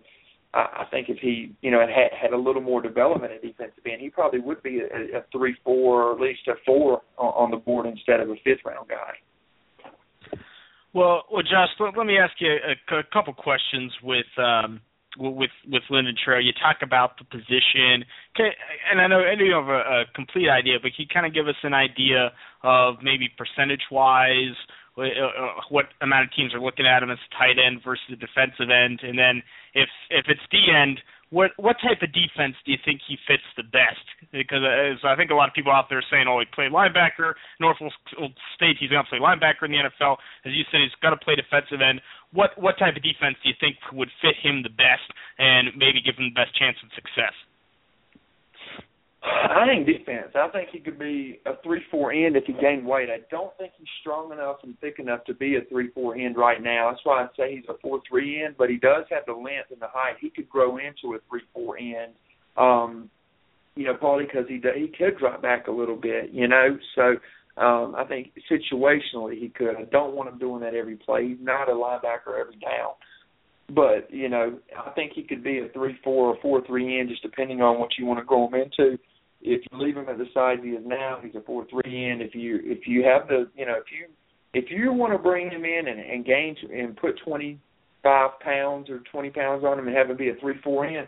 I, I think if he, you know, had had a little more development at defensive end, he probably would be a, a three, four, or at least a four on, on the board instead of a fifth round guy. Well, well, Josh, let, let me ask you a, a couple questions with um, with with Lyndon Trail. You talk about the position, and I know I you have a, a complete idea, but can you kind of give us an idea of maybe percentage wise uh, uh, what amount of teams are looking at him as tight end versus defensive end, and then if if it's the end, what what type of defense do you think he fits the best? Because uh, as I think a lot of people out there are saying, oh, he played linebacker. Norfolk State, he's going to play linebacker in the NFL. As you said, he's going to play defensive end. What what type of defense do you think would fit him the best and maybe give him the best chance of success? I think defense. I think he could be a three four end if he gained weight. I don't think he's strong enough and thick enough to be a three four end right now. That's why I'd say he's a four three end, but he does have the length and the height. He could grow into a three four end. Um, you know, partly because he he could drop back a little bit. You know, so um, I think situationally he could. I don't want him doing that every play. He's not a linebacker every down. But you know, I think he could be a three four or four three end, just depending on what you want to grow him into if you leave him at the size he is now, he's a four three end. If you if you have the you know if you if you want to bring him in and, and gain and put twenty five pounds or twenty pounds on him and have him be a three four end,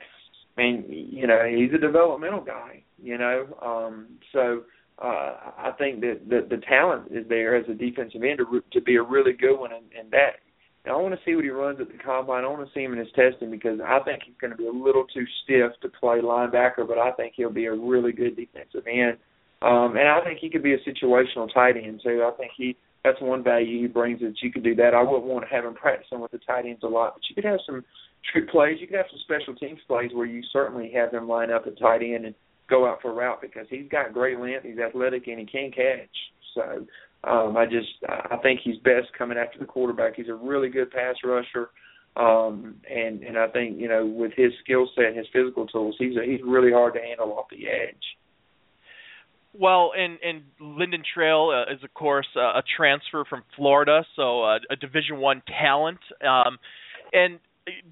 I mean you know he's a developmental guy. You know, um, so uh, I think that the, the talent is there as a defensive end to, to be a really good one, and, and that I want to see what he runs at the combine. I want to see him in his testing because I think he's going to be a little too stiff to play linebacker, but I think he'll be a really good defensive end. Um, and I think he could be a situational tight end too. I think he that's one value he brings that you could do that. I wouldn't want to have him practicing with the tight ends a lot, but you could have some trick plays. You could have some special teams plays where you certainly have him line up at tight end and go out for a route because he's got great length, he's athletic, and he can catch. So um, I just I think he's best coming after the quarterback. He's a really good pass rusher, um, and and I think you know with his skill set and his physical tools, he's a, he's really hard to handle off the edge. Well, and and Lyndon Trail uh, is of course uh, a transfer from Florida, so uh, a Division One talent. Um, and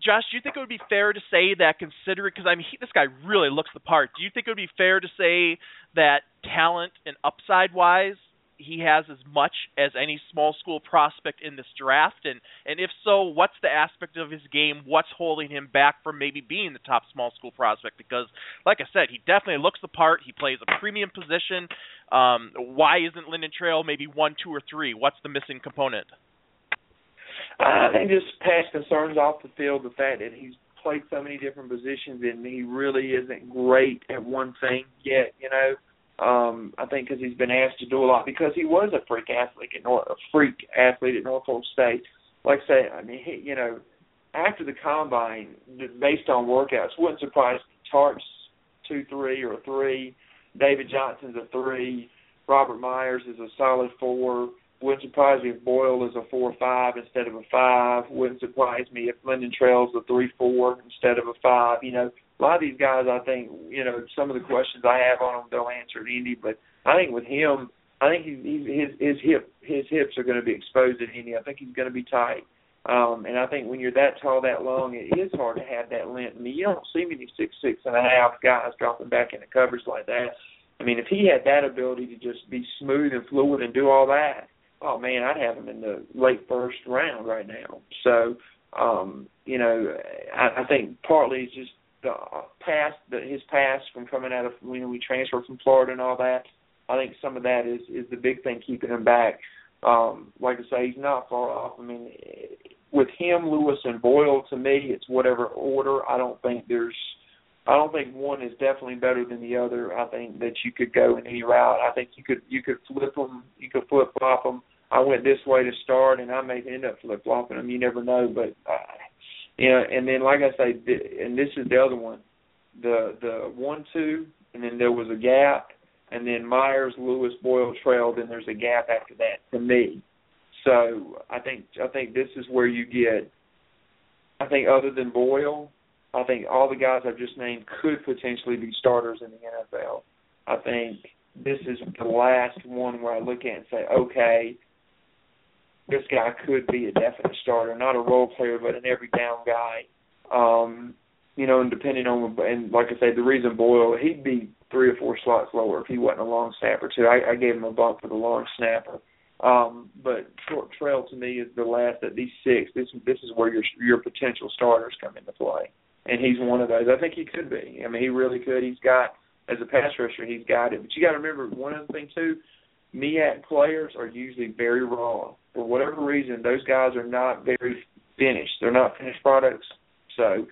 Josh, do you think it would be fair to say that considering because I mean he, this guy really looks the part? Do you think it would be fair to say that talent and upside wise he has as much as any small school prospect in this draft? And and if so, what's the aspect of his game? What's holding him back from maybe being the top small school prospect? Because, like I said, he definitely looks the part. He plays a premium position. Um, why isn't Lyndon Trail maybe one, two, or three? What's the missing component? I think just past concerns off the field, the fact that he's played so many different positions and he really isn't great at one thing yet. You know, um, I think because he's been asked to do a lot because he was a freak athlete at North, a freak athlete at Norfolk State. Like I say, I mean, he, you know, after the combine, based on workouts, wouldn't surprise me. Tartt's two three or three, David Johnson's a three, Robert Myers is a solid four. Wouldn't surprise me if Boyle is a four five instead of a five. Wouldn't surprise me if Lyndon Trail's a three four instead of a five. You know, a lot of these guys, I think, you know, some of the questions I have on them, they'll answer at Indy. But I think with him, I think he, he, his his hip his hips are going to be exposed at Indy. I think he's going to be tight. Um, and I think when you're that tall, that long, it is hard to have that length. I mean, you don't see many six six and a half guys dropping back into coverage like that. I mean, if he had that ability to just be smooth and fluid and do all that, oh man, I'd have him in the late first round right now. So, um, you know, I, I think partly it's just the past, the, his past from coming out of when we transferred from Florida and all that. I think some of that is is the big thing keeping him back. Um, like I say, he's not far off. I mean, with him, Lewis, and Boyle, to me, it's whatever order. I don't think there's I don't think one is definitely better than the other. I think that you could go in any route. I think you could you could flip them, you could flip flop them. I went this way to start, and I may end up flip flopping them. You never know, but uh, you know. And then, like I say, and this is the other one, the the one two, and then there was a gap, and then Myers, Lewis, Boyle, Trail. Then there's a gap after that to me. So I think I think this is where you get. I think other than Boyle, I think all the guys I've just named could potentially be starters in the NFL. I think this is the last one where I look at and say, okay, this guy could be a definite starter, not a role player, but an every down guy. Um, you know, and depending on and like I say, the reason Boyle he'd be three or four slots lower if he wasn't a long snapper too. I, I gave him a bump for the long snapper. Um, but short trail to me is the last of these six. This this is where your your potential starters come into play and he's one of those. I think he could be. I mean, he really could. He's got as a pass rusher, he's got it. But you got to remember one other thing too. MEAC players are usually very raw. For whatever reason, those guys are not very finished. They're not finished products. So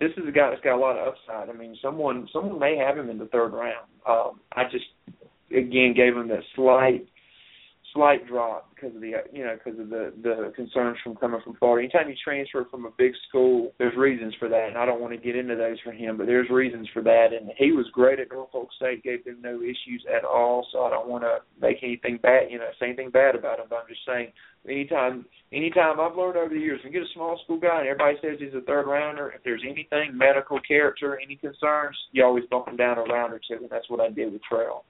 this is a guy that's got a lot of upside. I mean, someone someone may have him in the third round. Um, I just again gave him that slight slight drop because of the you know because of the the concerns from coming from Florida. Anytime you transfer from a big school, there's reasons for that, and I don't want to get into those for him, but there's reasons for that. And he was great at Norfolk State, gave them no issues at all. So I don't want to make anything bad, you know, say anything bad about him. But I'm just saying, anytime anytime I've learned over the years, when you get a small school guy and everybody says he's a third rounder, if there's anything medical character, any concerns, you always bump him down a round or two, and that's what I did with Trail.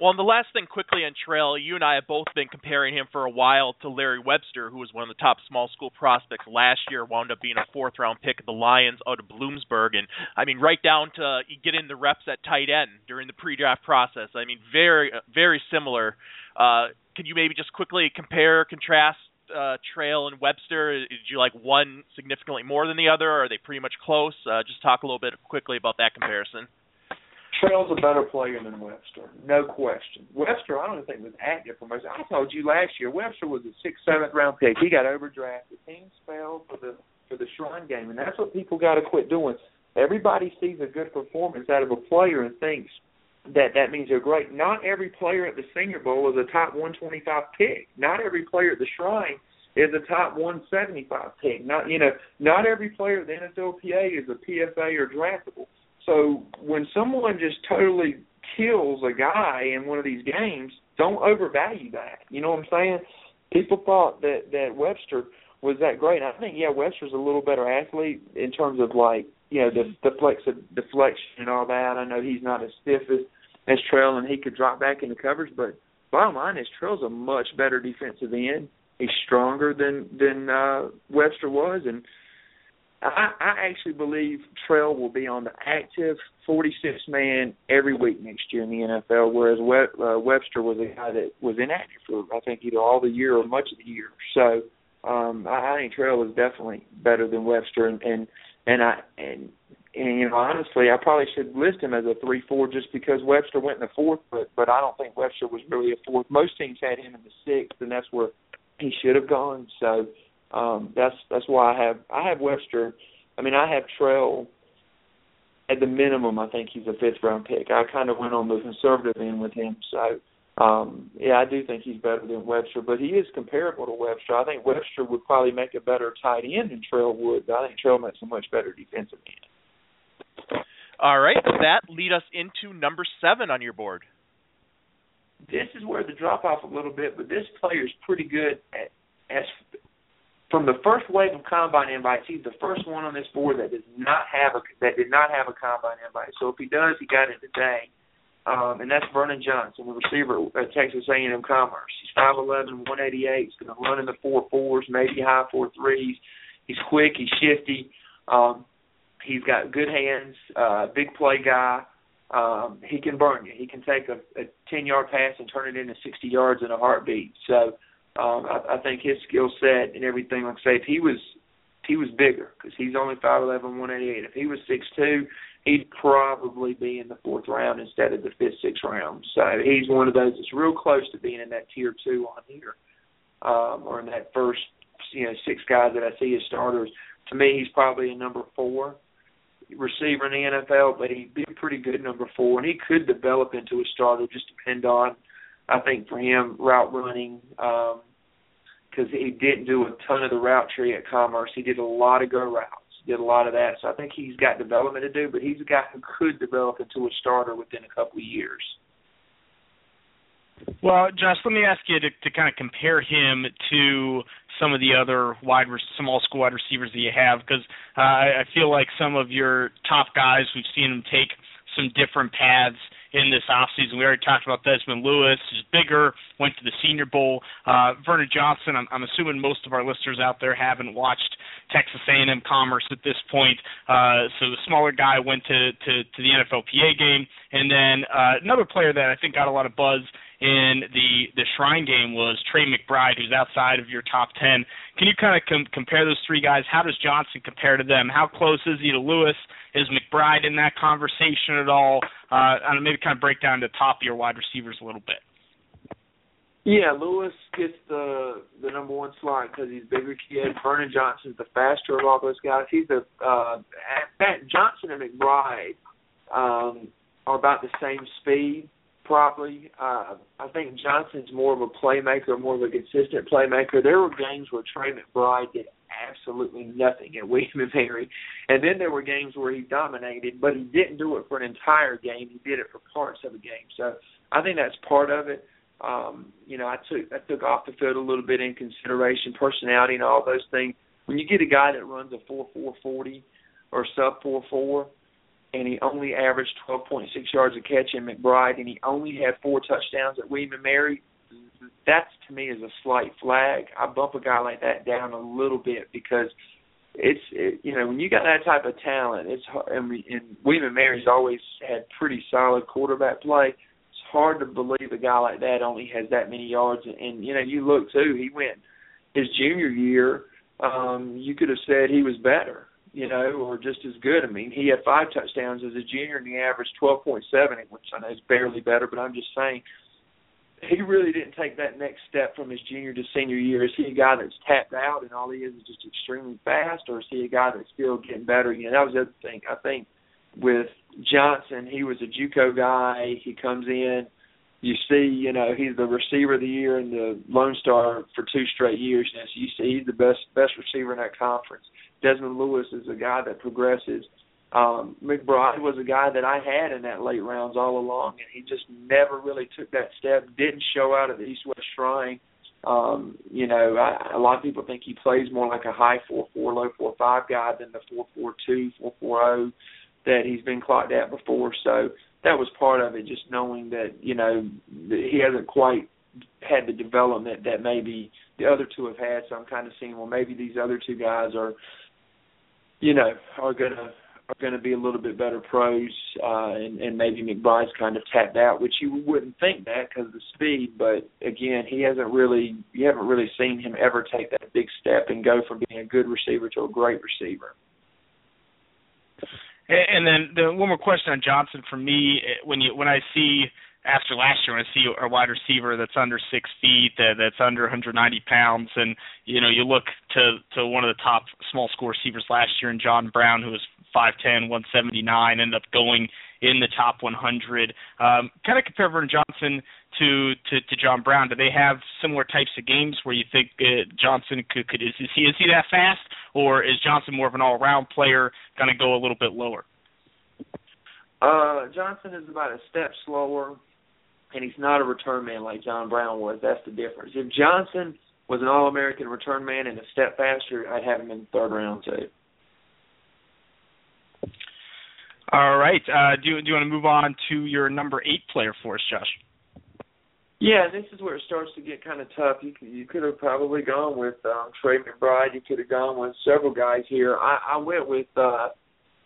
Well, and the last thing quickly on Trail, you and I have both been comparing him for a while to Larry Webster, who was one of the top small school prospects last year, wound up being a fourth round pick of the Lions out of Bloomsburg. And I mean, right down to you get in the reps at tight end during the pre draft process. I mean, very, very similar. Uh, could you maybe just quickly compare, contrast uh, Trail and Webster? Did you like one significantly more than the other? Or are they pretty much close? Uh, just talk a little bit quickly about that comparison. Trail's a better player than Webster, no question. Webster, I don't think was active for most. I told you last year, Webster was a sixth, seventh round pick. He got overdrafted. Teams fell for the for the Shrine game, and that's what people got to quit doing. Everybody sees a good performance out of a player and thinks that that means they're great. Not every player at the Senior Bowl is a top 125 pick. Not every player at the Shrine is a top 175 pick. Not you know, not every player at the NFLPA is a PFA or draftable. So when someone just totally kills a guy in one of these games, don't overvalue that. You know what I'm saying? People thought that that Webster was that great. I think yeah, Webster's a little better athlete in terms of like you know the the flex deflection and all that. I know he's not as stiff as as Trail and he could drop back into coverage, but bottom line is Trail's a much better defensive end. He's stronger than than uh Webster was and I, I actually believe Trail will be on the active 46 man every week next year in the NFL, whereas We- uh, Webster was a guy that was inactive for I think either all the year or much of the year. So um, I, I think Trail is definitely better than Webster, and and and I and and you know honestly, I probably should list him as a three four just because Webster went in the fourth, but but I don't think Webster was really a fourth. Most teams had him in the sixth, and that's where he should have gone. So um, that's that's why I have I have Webster. I mean, I have Trail at the minimum. I think he's a fifth round pick. I kind of went on the conservative end with him. So um, yeah, I do think he's better than Webster, but he is comparable to Webster. I think Webster would probably make a better tight end than Trail would, but I think Trail makes a much better defensive end. All right, that lead us into number seven on your board. This is where the drop off a little bit, but this player is pretty good at, as from the first wave of combine invites, he's the first one on this board that does not have a that did not have a combine invite. So if he does, he got it today. Um, and that's Vernon Johnson, the receiver at Texas A&M Commerce. He's 5'11", 188. He's going to run in the four fours, maybe high four threes. He's quick. He's shifty. Um, he's got good hands. Uh, big play guy. um, he can burn you. He can take a, a 10 yard pass and turn it into 60 yards in a heartbeat. So um, I, I think his skill set and everything, like I say, if he was he was bigger because he's only 5'11", 188. If he was six two, he'd probably be in the fourth round instead of the fifth, sixth round. So he's one of those that's real close to being in that tier two on here, um, or in that first you know six guys that I see as starters. To me, he's probably a number four receiver in the NFL, but he'd be a pretty good number four, and he could develop into a starter. Just depend on, I think, for him route running, because he didn't do a ton of the route tree at Commerce. He did a lot of go routes, did a lot of that. So I think he's got development to do, but he's a guy who could develop into a starter within a couple of years. Well, Josh, let me ask you to, to kind of compare him to some of the other wide small school wide receivers that you have, because uh, I feel like some of your top guys we've seen them take some different paths in this offseason. We already talked about Dezmin Lewis, who's bigger, went to the Senior Bowl. Uh, Vernon Johnson, I'm, I'm assuming most of our listeners out there haven't watched Texas A&M Commerce at this point. Uh, so the smaller guy went to, to, to the NFLPA game. And then uh, another player that I think got a lot of buzz in the the Shrine game was Tre McBride, who's outside of your top ten. Can you kind of com- compare those three guys? How does Johnson compare to them? How close is he to Lewis? Is McBride in that conversation at all? Uh, and maybe kind of break down the top of your wide receivers a little bit. Yeah, Lewis gets the the number one slot because he's bigger kid. Vernon Johnson's the faster of all those guys. He's the uh, Johnson and McBride um, are about the same speed probably. Uh, I think Johnson's more of a playmaker, more of a consistent playmaker. There were games where Tre McBride did absolutely nothing at William and Mary, and then there were games where he dominated, but he didn't do it for an entire game. He did it for parts of a game. So I think that's part of it. Um, you know, I took I took off the field a little bit in consideration, personality and all those things. When you get a guy that runs a four four forty or sub four four, and he only averaged 12.6 yards a catch in McBride, and he only had four touchdowns at William and Mary. That to me is a slight flag. I bump a guy like that down a little bit because it's it, you know when you got that type of talent, it's and, we, and William and Mary's always had pretty solid quarterback play. It's hard to believe a guy like that only has that many yards. And, and you know you look too, he went his junior year. Um, you could have said he was better you know, or just as good. I mean, he had five touchdowns as a junior and he averaged 12.7, which I know is barely better, but I'm just saying he really didn't take that next step from his junior to senior year. Is he a guy that's tapped out and all he is is just extremely fast, or is he a guy that's still getting better? You know, that was the other thing. I think with Johnson, he was a JUCO guy. He comes in. You see, you know, he's the receiver of the year and the Lone Star for two straight years. And so you see, he's the best best receiver in that conference. Dezmin Lewis is a guy that progresses. Um, McBride was a guy that I had in that late rounds all along, and he just never really took that step. Didn't show out at the East West Shrine. Um, you know, I, a lot of people think he plays more like a high four four, low four five guy than the four four two, four four zero that he's been clocked at before. So that was part of it, just knowing that you know he hasn't quite had the development that maybe the other two have had. So I'm kind of seeing, well, maybe these other two guys are you know, are gonna are gonna be a little bit better pros, uh, and, and maybe McBride's kind of tapped out, which you wouldn't think that because of the speed. But again, he hasn't really you haven't really seen him ever take that big step and go from being a good receiver to a great receiver. And then the one more question on Johnson for me eh, when you when I see after last year when I see a wide receiver that's under six feet, that that's under 190 pounds, and you know you look to to one of the top small school receivers last year in John Brown, who was 5'10", 179, ended up going in the top 100. Um, kind of compare Vernon Johnson to, to to John Brown. Do they have similar types of games where you think uh, Johnson could could is, is he is he that fast, or is Johnson more of an all around player, going to go a little bit lower? Uh, Johnson is about a step slower and he's not a return man like John Brown was. That's the difference. If Johnson was an All American return man and a step faster, I'd have him in the third round too. All right. Uh, do, do you want to move on to your number eight player for us, Josh? Yeah, this is where it starts to get kind of tough. You could, you could have probably gone with um, Tre McBride. You could have gone with several guys here. I, I went with uh,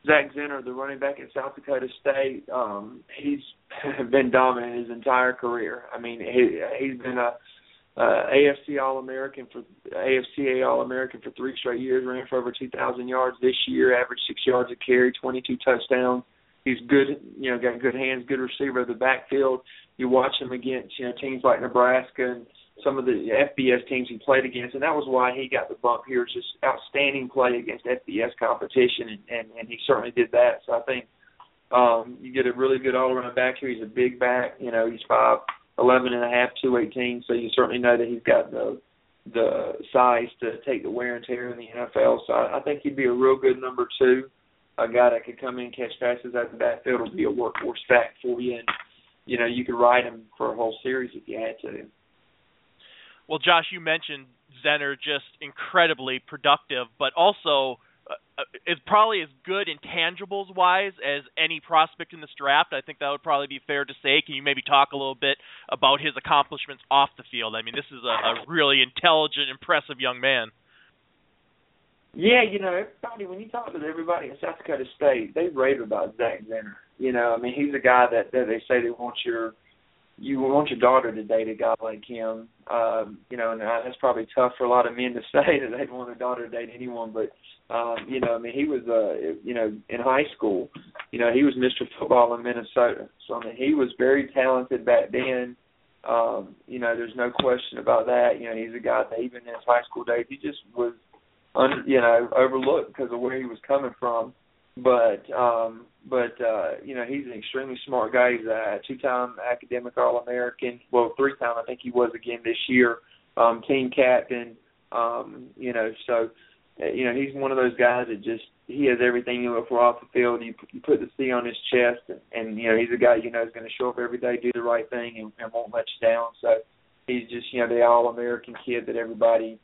Zach Zenner, the running back at South Dakota State, um, he's been dominant his entire career. I mean, he he's been a uh, AFC All American for AFCA All American for three straight years. Ran for over 2,000 yards this year. Averaged six yards a carry, 22 touchdowns. He's good, you know, got good hands, good receiver of the backfield. You watch him against you know teams like Nebraska and some of the FBS teams he played against, and that was why he got the bump here. Just outstanding play against FBS competition, and, and and he certainly did that. So I think um, you get a really good all around back here. He's a big back. You know, he's five eleven and a half, two eighteen. So you certainly know that he's got the the size to take the wear and tear in the NFL. So I, I think he'd be a real good number two, a guy that could come in catch passes out of the backfield will be a workhorse back for you, and you know you could ride him for a whole series if you had to. Well, Josh, you mentioned Zenner just incredibly productive, but also Uh, is probably as good intangibles wise as any prospect in this draft. I think that would probably be fair to say. Can you maybe talk a little bit about his accomplishments off the field? I mean, this is a, a really intelligent, impressive young man. Yeah, you know, everybody when you talk to everybody in South Dakota State, they rave about Zach Zenner. You know, I mean, he's a guy that, that they say they want your you want your daughter to date a guy like him. Um, you know, and that's probably tough for a lot of men to say that they'd want a daughter to date anyone. But um, you know, I mean, he was, uh, you know, in high school, you know, he was Mr. Football in Minnesota. So I mean, he was very talented back then. Um, you know, there's no question about that. You know, he's a guy that even in his high school days, he just was, un, you know, overlooked because of where he was coming from. But um, but uh, you know he's an extremely smart guy. He's a two-time academic All-American. Well, three-time I think he was again this year. Um, team captain. Um, you know, so uh, you know he's one of those guys that just he has everything you look for off the field. You, you put the C on his chest, and, and you know he's a guy you know is going to show up every day, do the right thing, and, and won't let you down. So he's just you know the All-American kid that everybody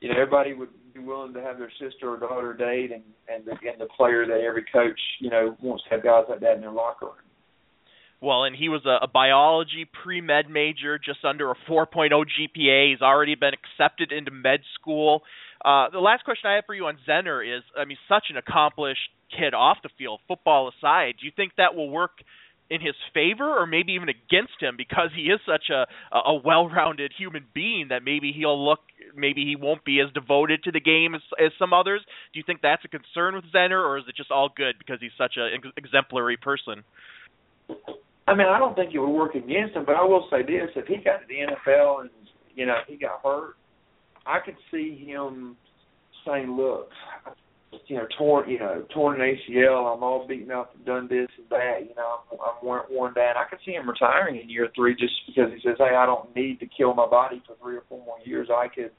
you know everybody would be willing to have their sister or daughter date, and and the, and the player that every coach you know wants to have guys like that in their locker room. Well, and he was a, a biology pre med major, just under a 4.0 GPA. He's already been accepted into med school. Uh, the last question I have for you on Zenner is, I mean, such an accomplished kid off the field, football aside. Do you think that will work in his favor or maybe even against him because he is such a a well-rounded human being that maybe he'll look maybe he won't be as devoted to the game as, as some others. Do you think that's a concern with Zenner or is it just all good because he's such an exemplary person? I mean, I don't think it would work against him, but I will say this: if he got to the NFL and you know he got hurt, I could see him saying, "Look, you know, torn, you know, torn an ACL. I'm all beaten up and done this and that. You know, I'm, I'm worn, worn down. I could see him retiring in year three just because he says, "Hey, I don't need to kill my body for three or four more years. I could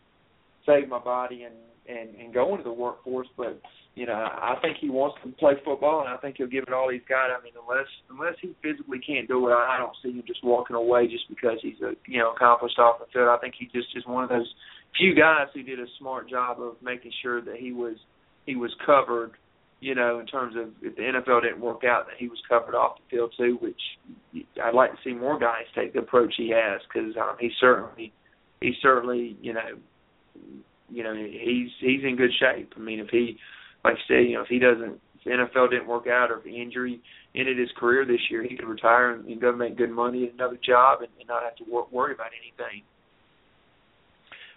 save my body and and and go into the workforce." But you know, I think he wants to play football, and I think he'll give it all he's got. I mean, unless unless he physically can't do it, I don't see him just walking away just because he's a you know accomplished off the field. I think he just is one of those few guys who did a smart job of making sure that he was he was covered, you know, in terms of if the NFL didn't work out, that he was covered off the field too. Which I'd like to see more guys take the approach he has because um, he certainly, he certainly, you know, you know, he's he's in good shape. I mean, if he, like I said, you know, if he doesn't, if the NFL didn't work out or if injury ended his career this year, he could retire and, and go make good money at another job and, and not have to wor- worry about anything.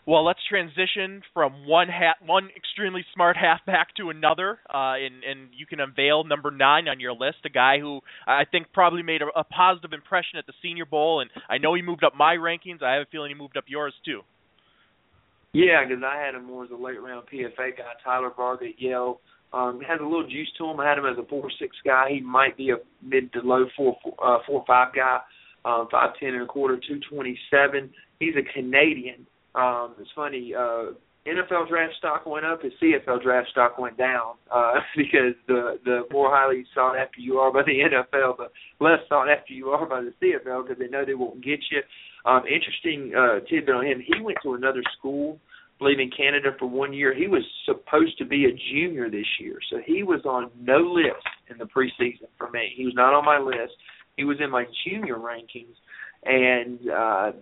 Well, let's transition from one hat, one extremely smart halfback to another, uh, and and you can unveil number nine on your list, a guy who I think probably made a, a positive impression at the Senior Bowl, and I know he moved up my rankings. I have a feeling he moved up yours too. Yeah, because I had him more as a late round PFA guy. Tyler Varga at Yale um, has a little juice to him. I had him as a four six guy. He might be a mid to low four uh, four five guy, um, five ten and a quarter, two twenty seven. He's a Canadian. Um, it's funny. Uh, NFL draft stock went up, his CFL draft stock went down uh, because the the more highly sought after you are by the NFL, the less sought after you are by the CFL because they know they won't get you. Um, interesting uh, tidbit on him: he went to another school, believe in Canada, for one year. He was supposed to be a junior this year, so he was on no list in the preseason for me. He was not on my list. He was in my junior rankings and uh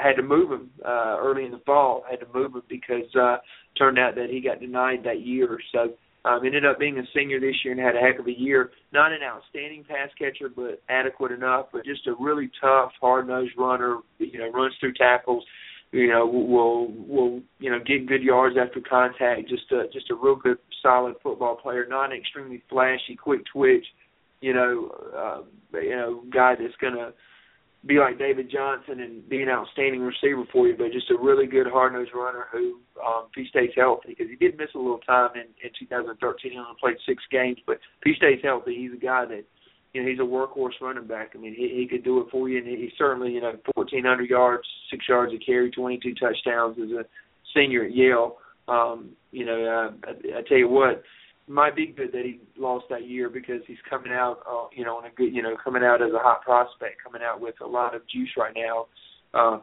had to move him uh early in the fall had to move him because uh turned out that he got denied that year so Um, ended up being a senior this year and had a heck of a year. Not an outstanding pass catcher, but adequate enough. But just a really tough, hard nosed runner. You know, runs through tackles. You know, will will you know get good yards after contact. Just a just a real good, solid football player. Not an extremely flashy, quick twitch. You know, uh, you know, guy that's gonna be like David Johnson and be an outstanding receiver for you, but just a really good hard nosed runner who, um, if he stays healthy, because he did miss a little time in, in 2013. He only played six games, but if he stays healthy, he's a guy that, you know, he's a workhorse running back. I mean, he, he could do it for you, and he certainly, you know, 1,400 yards, six yards a carry, 22 touchdowns as a senior at Yale. Um, you know, uh, I, I tell you what, might be good that he lost that year because he's coming out, uh, you know, on a good, you know, coming out as a hot prospect, coming out with a lot of juice right now. Uh,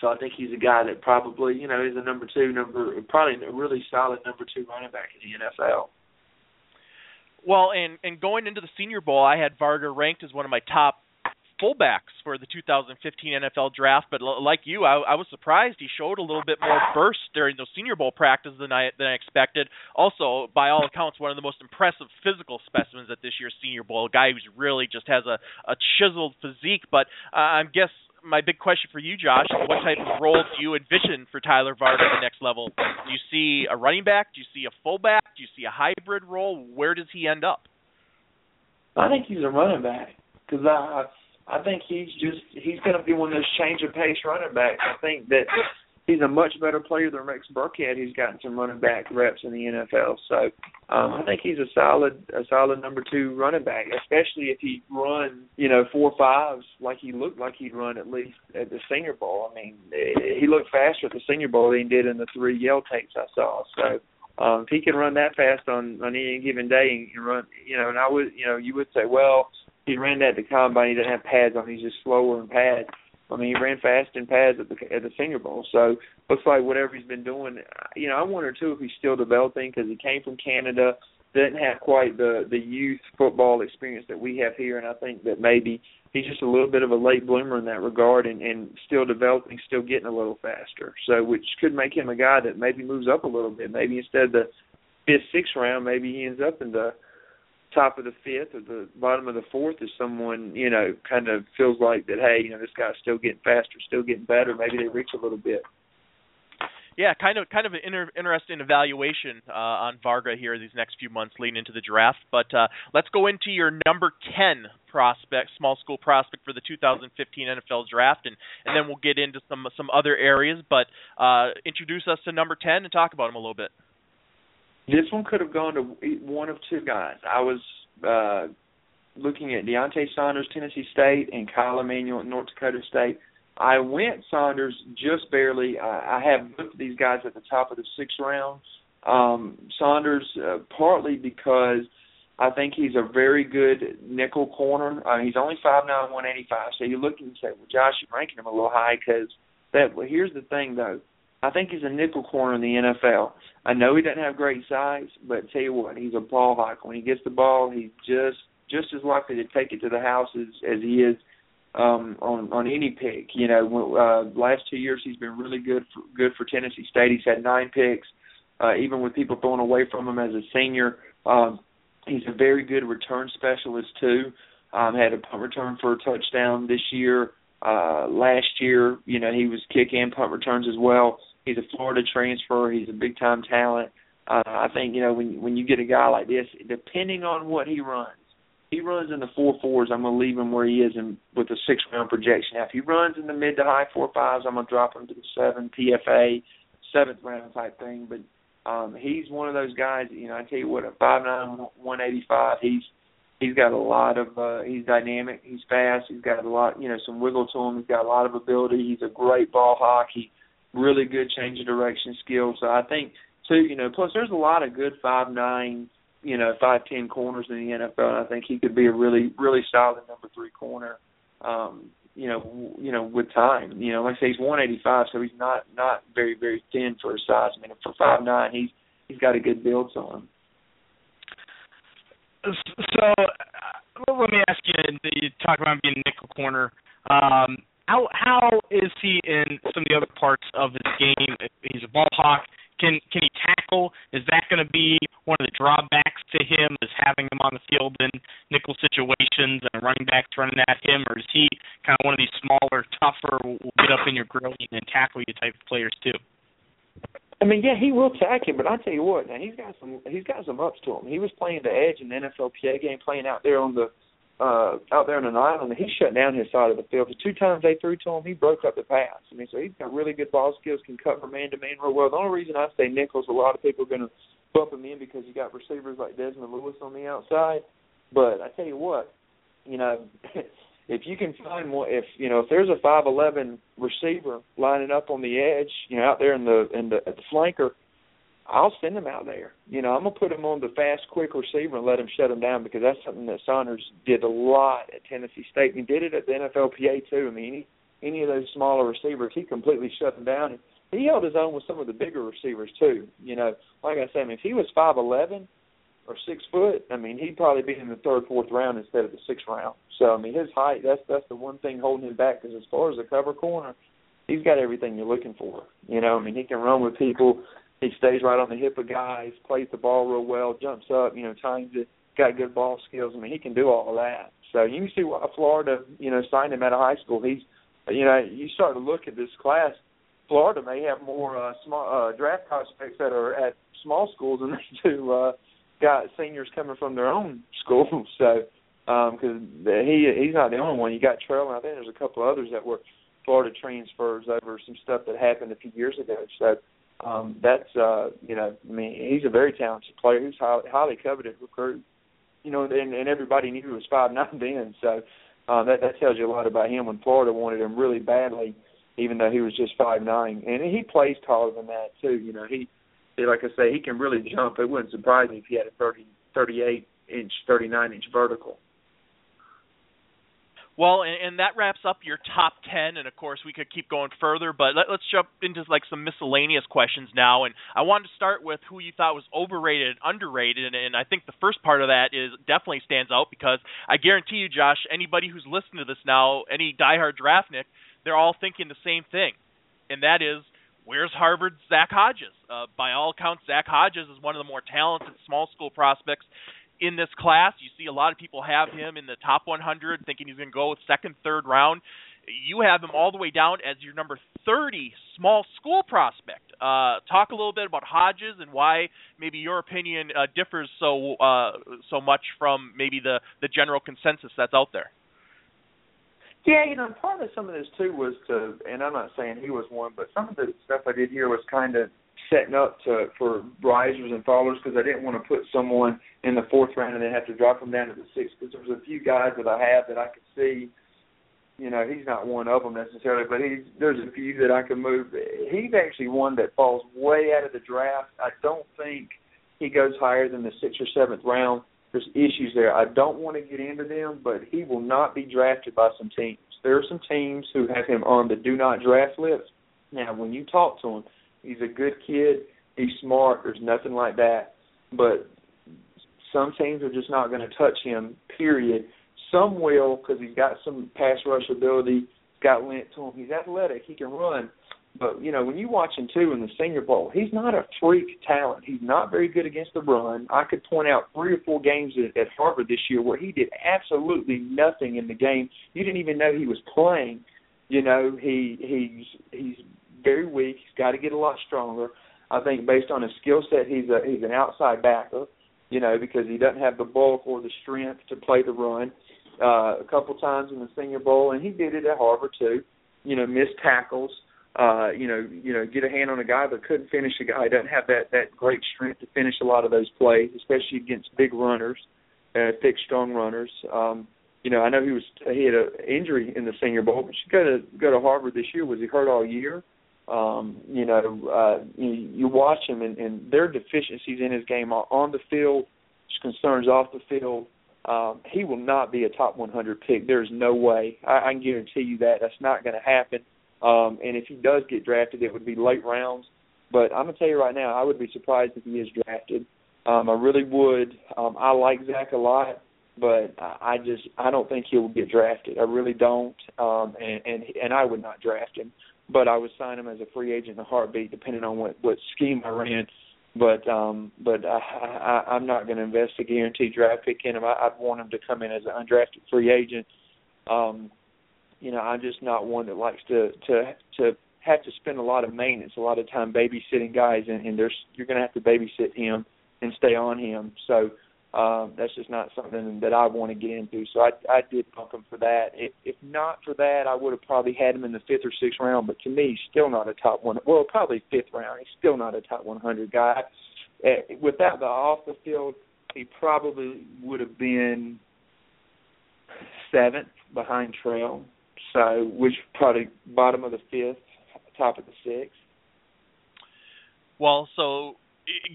so I think he's a guy that probably, you know, is a number two, number probably a really solid number two running back in the NFL. Well, and and going into the Senior Bowl, I had Varga ranked as one of my top fullbacks for the 2015 NFL draft, but l- like you, I, I was surprised he showed a little bit more burst during those Senior Bowl practices than I than I expected. Also, by all accounts, one of the most impressive physical specimens at this year's Senior Bowl. A guy who's really just has a, a chiseled physique. But uh, I guess my big question for you, Josh, is what type of role do you envision for Tyler Varga at the next level? Do you see a running back? Do you see a fullback? Do you see a hybrid role? Where does he end up? I think he's a running back because I I think he's just he's going to be one of those change of pace running backs. I think that he's a much better player than Rex Burkhead, who's gotten some running back reps in the NFL. So um, I think he's a solid a solid number two running back, especially if he run you know four fives like he looked like he'd run at least at the Senior Bowl. I mean, he looked faster at the Senior Bowl than he did in the three Yale tapes I saw. So. Um, if he can run that fast on on any given day and run, you know, and I would, you know, you would say, well, he ran that at the combine. He didn't have pads on. He's just slower in pads. I mean, he ran fast in pads at the at the Senior Bowl. So looks like whatever he's been doing. You know, I wonder too if he's still developing because he came from Canada, didn't have quite the the youth football experience that we have here, and I think that maybe he's just a little bit of a late bloomer in that regard, and and still developing, still getting a little faster. So which could make him a guy that maybe moves up a little bit. Maybe instead of the fifth, sixth round, maybe he ends up in the top of the fifth or the bottom of the fourth is someone you know kind of feels like that hey you know this guy's still getting faster still getting better. Maybe they reach a little bit. Yeah kind of kind of an inter- interesting evaluation uh, on Varga here these next few months leading into the draft. But uh, let's go into your number 10 prospect small school prospect for the 2015 NFL draft and and then we'll get into some some other areas. But uh, introduce us to number 10 and talk about him a little bit this one could have gone to one of two guys. I was uh, looking at Deontay Saunders, Tennessee State, and Kyle Emanuel, North Dakota State. I went Saunders just barely. I, I have both of these guys at the top of the sixth round. Um, Saunders, uh, partly because I think he's a very good nickel corner. Uh, he's only five nine, one eighty five. So you're looking and say, well, Josh, you're ranking him a little high because that. Well, here's the thing, though. I think he's a nickel corner in the NFL. I know he doesn't have great size, but tell you what, he's a ball hawk. When he gets the ball, he's just just as likely to take it to the house as, as he is um, on on any pick. You know, uh, last two years he's been really good for, good for Tennessee State. He's had nine picks, uh, even with people throwing away from him as a senior. Um, he's a very good return specialist too. Um, had a punt return for a touchdown this year. Uh, last year, you know, he was kick and punt returns as well. He's a Florida transfer. He's a big time talent. Uh, I think you know when when you get a guy like this, depending on what he runs, he runs in the four fours. I'm gonna leave him where he is in, with a six round projection. Now, if he runs in the mid to high four fives, I'm gonna drop him to the seven PFA, seventh round type thing. But um, he's one of those guys. You know, I tell you what, at five nine, one eighty five, he's he's got a lot of uh he's dynamic, he's fast, he's got a lot you know, some wiggle to him, he's got a lot of ability, he's a great ball he really good change of direction skills. So I think too, you know, plus there's a lot of good five nine, you know, five ten corners in the NFL. And I think he could be a really really solid number three corner. Um, you know, you know, with time, you know, like I say, he's 185, so he's not not very very thin for his size. I mean, for five nine, he's he's got a good build to him. So, uh, let me ask you. You talk about being nickel corner. Um, how how is he in some of the other parts of his game? He's a ball hawk. Can can he tackle? Is that going to be one of the drawbacks to him? Is having him on the field in nickel situations and running backs running at him, or is he kind of one of these smaller, tougher, will get up in your grill and tackle you type of players too? I mean, yeah, he will tack him, but I tell you what, now he's got some he's got some ups to him. He was playing the edge in the NFLPA game, playing out there on the uh out there on an island, he shut down his side of the field. The two times they threw to him, he broke up the pass. I mean, so he's got really good ball skills, can cover man to man real well. The only reason I say Nichols, a lot of people are going to bump him in because you got receivers like Dezmin Lewis on the outside. But I tell you what, you know, if you can find more, if you know, if there's a five eleven receiver lining up on the edge, you know, out there in the in the at the flanker, I'll send him out there. You know, I'm gonna put him on the fast, quick receiver and let him shut him down because that's something that Saunders did a lot at Tennessee State. He did it at the NFLPA too. I mean, any any of those smaller receivers, he completely shut them down. And he held his own with some of the bigger receivers too. You know, like I said, I mean, if he was five eleven or six foot, I mean, he'd probably be in the third, fourth round instead of the sixth round. So I mean, his height that's that's the one thing holding him back. Because as far as the cover corner, he's got everything you're looking for. You know, I mean, he can run with people. He stays right on the hip of guys, plays the ball real well, jumps up, you know, times it, got good ball skills. I mean, he can do all of that. So you can see why Florida, you know, signed him out of high school. He's, you know, you start to look at this class. Florida may have more uh, small uh, draft prospects that are at small schools than they do uh, got seniors coming from their own schools. So because um, he he's not the only one. You got Trail, and I think there's a couple others that were Florida transfers over some stuff that happened a few years ago. So um, that's uh, you know, I mean, he's a very talented player. He's highly, highly coveted recruit. You know, and, and everybody knew he was five nine then. So uh, that that tells you a lot about him. When Florida wanted him really badly, even though he was just five nine, and he plays taller than that too. You know, he like I say, he can really jump. It wouldn't surprise me if he had a thirty thirty eight inch, 39 inch vertical. Well, and, and, that wraps up your top 10, and of course we could keep going further, but let, us jump into like some miscellaneous questions now. And I wanted to start with who you thought was overrated and underrated, and, and I think the first part of that is definitely stands out because I guarantee you, Josh, anybody who's listening to this now, any diehard draftnik, they're all thinking the same thing, and that is where's Harvard's Zach Hodges? Uh, by all accounts, Zach Hodges is one of the more talented small school prospects in this class. You see a lot of people have him in the top 100, thinking he's going to go with second, third round. You have him all the way down as your number 30 small school prospect. Uh, talk a little bit about Hodges and why maybe your opinion uh, differs so uh, so much from maybe the the general consensus that's out there. Yeah, you know, part of some of this too was to, and I'm not saying he was one, but some of the stuff I did here was kind of setting up to for risers and fallers because I didn't want to put someone in the fourth round and then have to drop them down to the sixth because there's a few guys that I have that I could see. You know, he's not one of them necessarily, but he's there's a few that I can move. He's actually one that falls way out of the draft. I don't think he goes higher than the sixth or seventh round. There's issues there. I don't want to get into them, but he will not be drafted by some teams. There are some teams who have him on the do not draft list. Now, when you talk to him, He's a good kid. He's smart. There's nothing like that. But some teams are just not going to touch him. Period. Some will because he's got some pass rush ability. Got lent to him. He's athletic. He can run. But you know, when you watch him too in the Senior Bowl, he's not a freak talent. He's not very good against the run. I could point out three or four games at, at Harvard this year where he did absolutely nothing in the game. You didn't even know he was playing. You know, he he's he's very weak. He's got to get a lot stronger. I think based on his skill set, he's a he's an outside backer. You know, because he doesn't have the bulk or the strength to play the run. Uh, a couple times in the Senior Bowl, and he did it at Harvard too. You know, missed tackles. Uh, you know, you know, get a hand on a guy but couldn't finish a guy. Doesn't have that that great strength to finish a lot of those plays, especially against big runners, uh, thick, strong runners. Um, you know, I know he was he had an injury in the Senior Bowl, but you go to go to Harvard this year. Was he hurt all year? Um, you know, uh, you, you watch him and, and their deficiencies in his game are on the field, concerns off the field. Um, he will not be a top 100 pick. There's no way. I, I can guarantee you that that's not going to happen. Um, and if he does get drafted, it would be late rounds. But I'm gonna tell you right now, I would be surprised if he is drafted. Um, I really would. Um, I like Zach a lot, but I just I don't think he will get drafted. I really don't. Um, and and and I would not draft him but I would sign him as a free agent in a heartbeat, depending on what what scheme I ran. But um, but I, I, I'm not going to invest a guaranteed draft pick in him. I, I'd want him to come in as an undrafted free agent. Um, you know, I'm just not one that likes to to to have to spend a lot of maintenance, a lot of time babysitting guys, and, and there's you're going to have to babysit him and stay on him. So um, that's just not something that I want to get into. So I I did pump him for that. If if not for that, I would have probably had him in the fifth or sixth round. But to me, still not a top one. Well, probably fifth round. He's still not a top 100 guy. Uh, without the off the field, he probably would have been seventh behind Trail. So which probably bottom of the fifth, top of the sixth. Well, so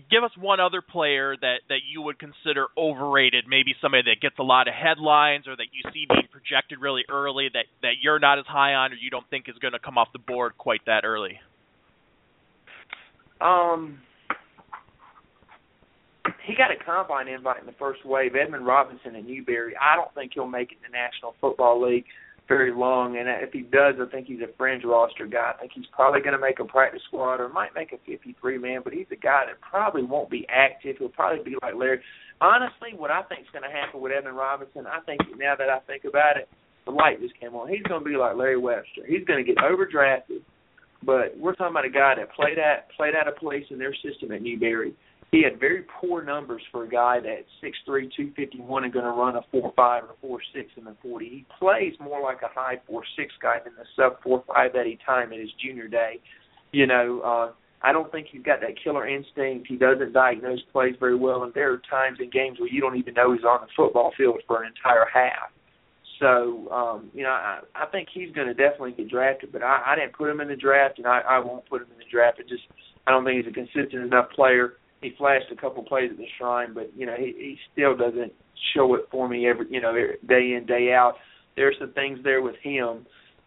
give us one other player that that you would consider overrated, maybe somebody that gets a lot of headlines or that you see being projected really early that that you're not as high on or you don't think is going to come off the board quite that early. Um he got a combine invite in the first wave. Edmund Robinson in Newberry. I don't think he'll make it in the National Football League very long. And if he does, I think he's a fringe roster guy. I think he's probably going to make a practice squad or might make a 53 man, but he's a guy that probably won't be active. He'll probably be like Larry. Honestly, what I think is going to happen with Evan Robinson, I think now that I think about it, the light just came on. He's going to be like Larry Webster. He's going to get overdrafted, but we're talking about a guy that played at played out a place in their system at Newberry he had very poor numbers for a guy that's six three, two fifty one, and going to run a four five or four six in the forty. He plays more like a high four six guy than the sub four five that he timed in his junior day. You know, uh, I don't think he's got that killer instinct. He doesn't diagnose plays very well, and there are times in games where you don't even know he's on the football field for an entire half. So, um, you know, I, I think he's going to definitely get drafted, but I, I didn't put him in the draft, and I, I won't put him in the draft. It just, I don't think he's a consistent enough player he flashed a couple plays at the shrine, but you know he he still doesn't show it for me every you know day in day out. There's some things there with him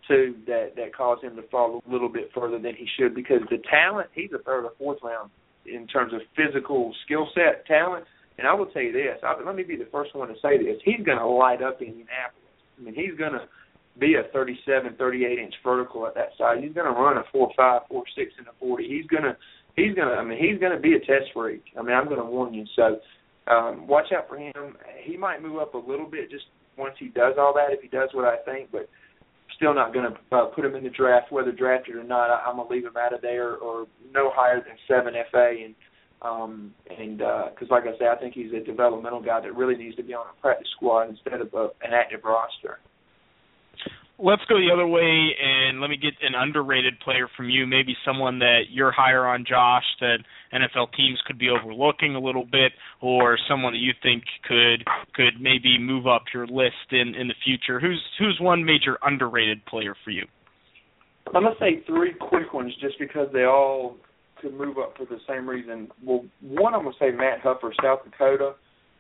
too that that cause him to fall a little bit further than he should because the talent he's a third or fourth round in terms of physical skill set talent. And I will tell you this, I, let me be the first one to say this: he's going to light up Indianapolis. I mean, he's going to be a 37, 38 inch vertical at that size. He's going to run a four five, four six in the 40. He's going to he's gonna. I mean, he's gonna be a test freak. I mean, I'm gonna warn you. So um, watch out for him. He might move up a little bit just once he does all that. If he does what I think, but still not going to uh, put him in the draft, whether drafted or not. I, I'm to leave him out of there, or no higher than seven FA, and um, and because uh, like I said, I think he's a developmental guy that really needs to be on a practice squad instead of a, an active roster let's go the other way and let me get an underrated player from you, maybe someone that you're higher on, Josh, that NFL teams could be overlooking a little bit, or someone that you think could could maybe move up your list in in the future. Who's who's one major underrated player for you? I'm gonna say three quick ones, just because they all could move up for the same reason. Well, one I'm gonna say Matt Huffer, South Dakota.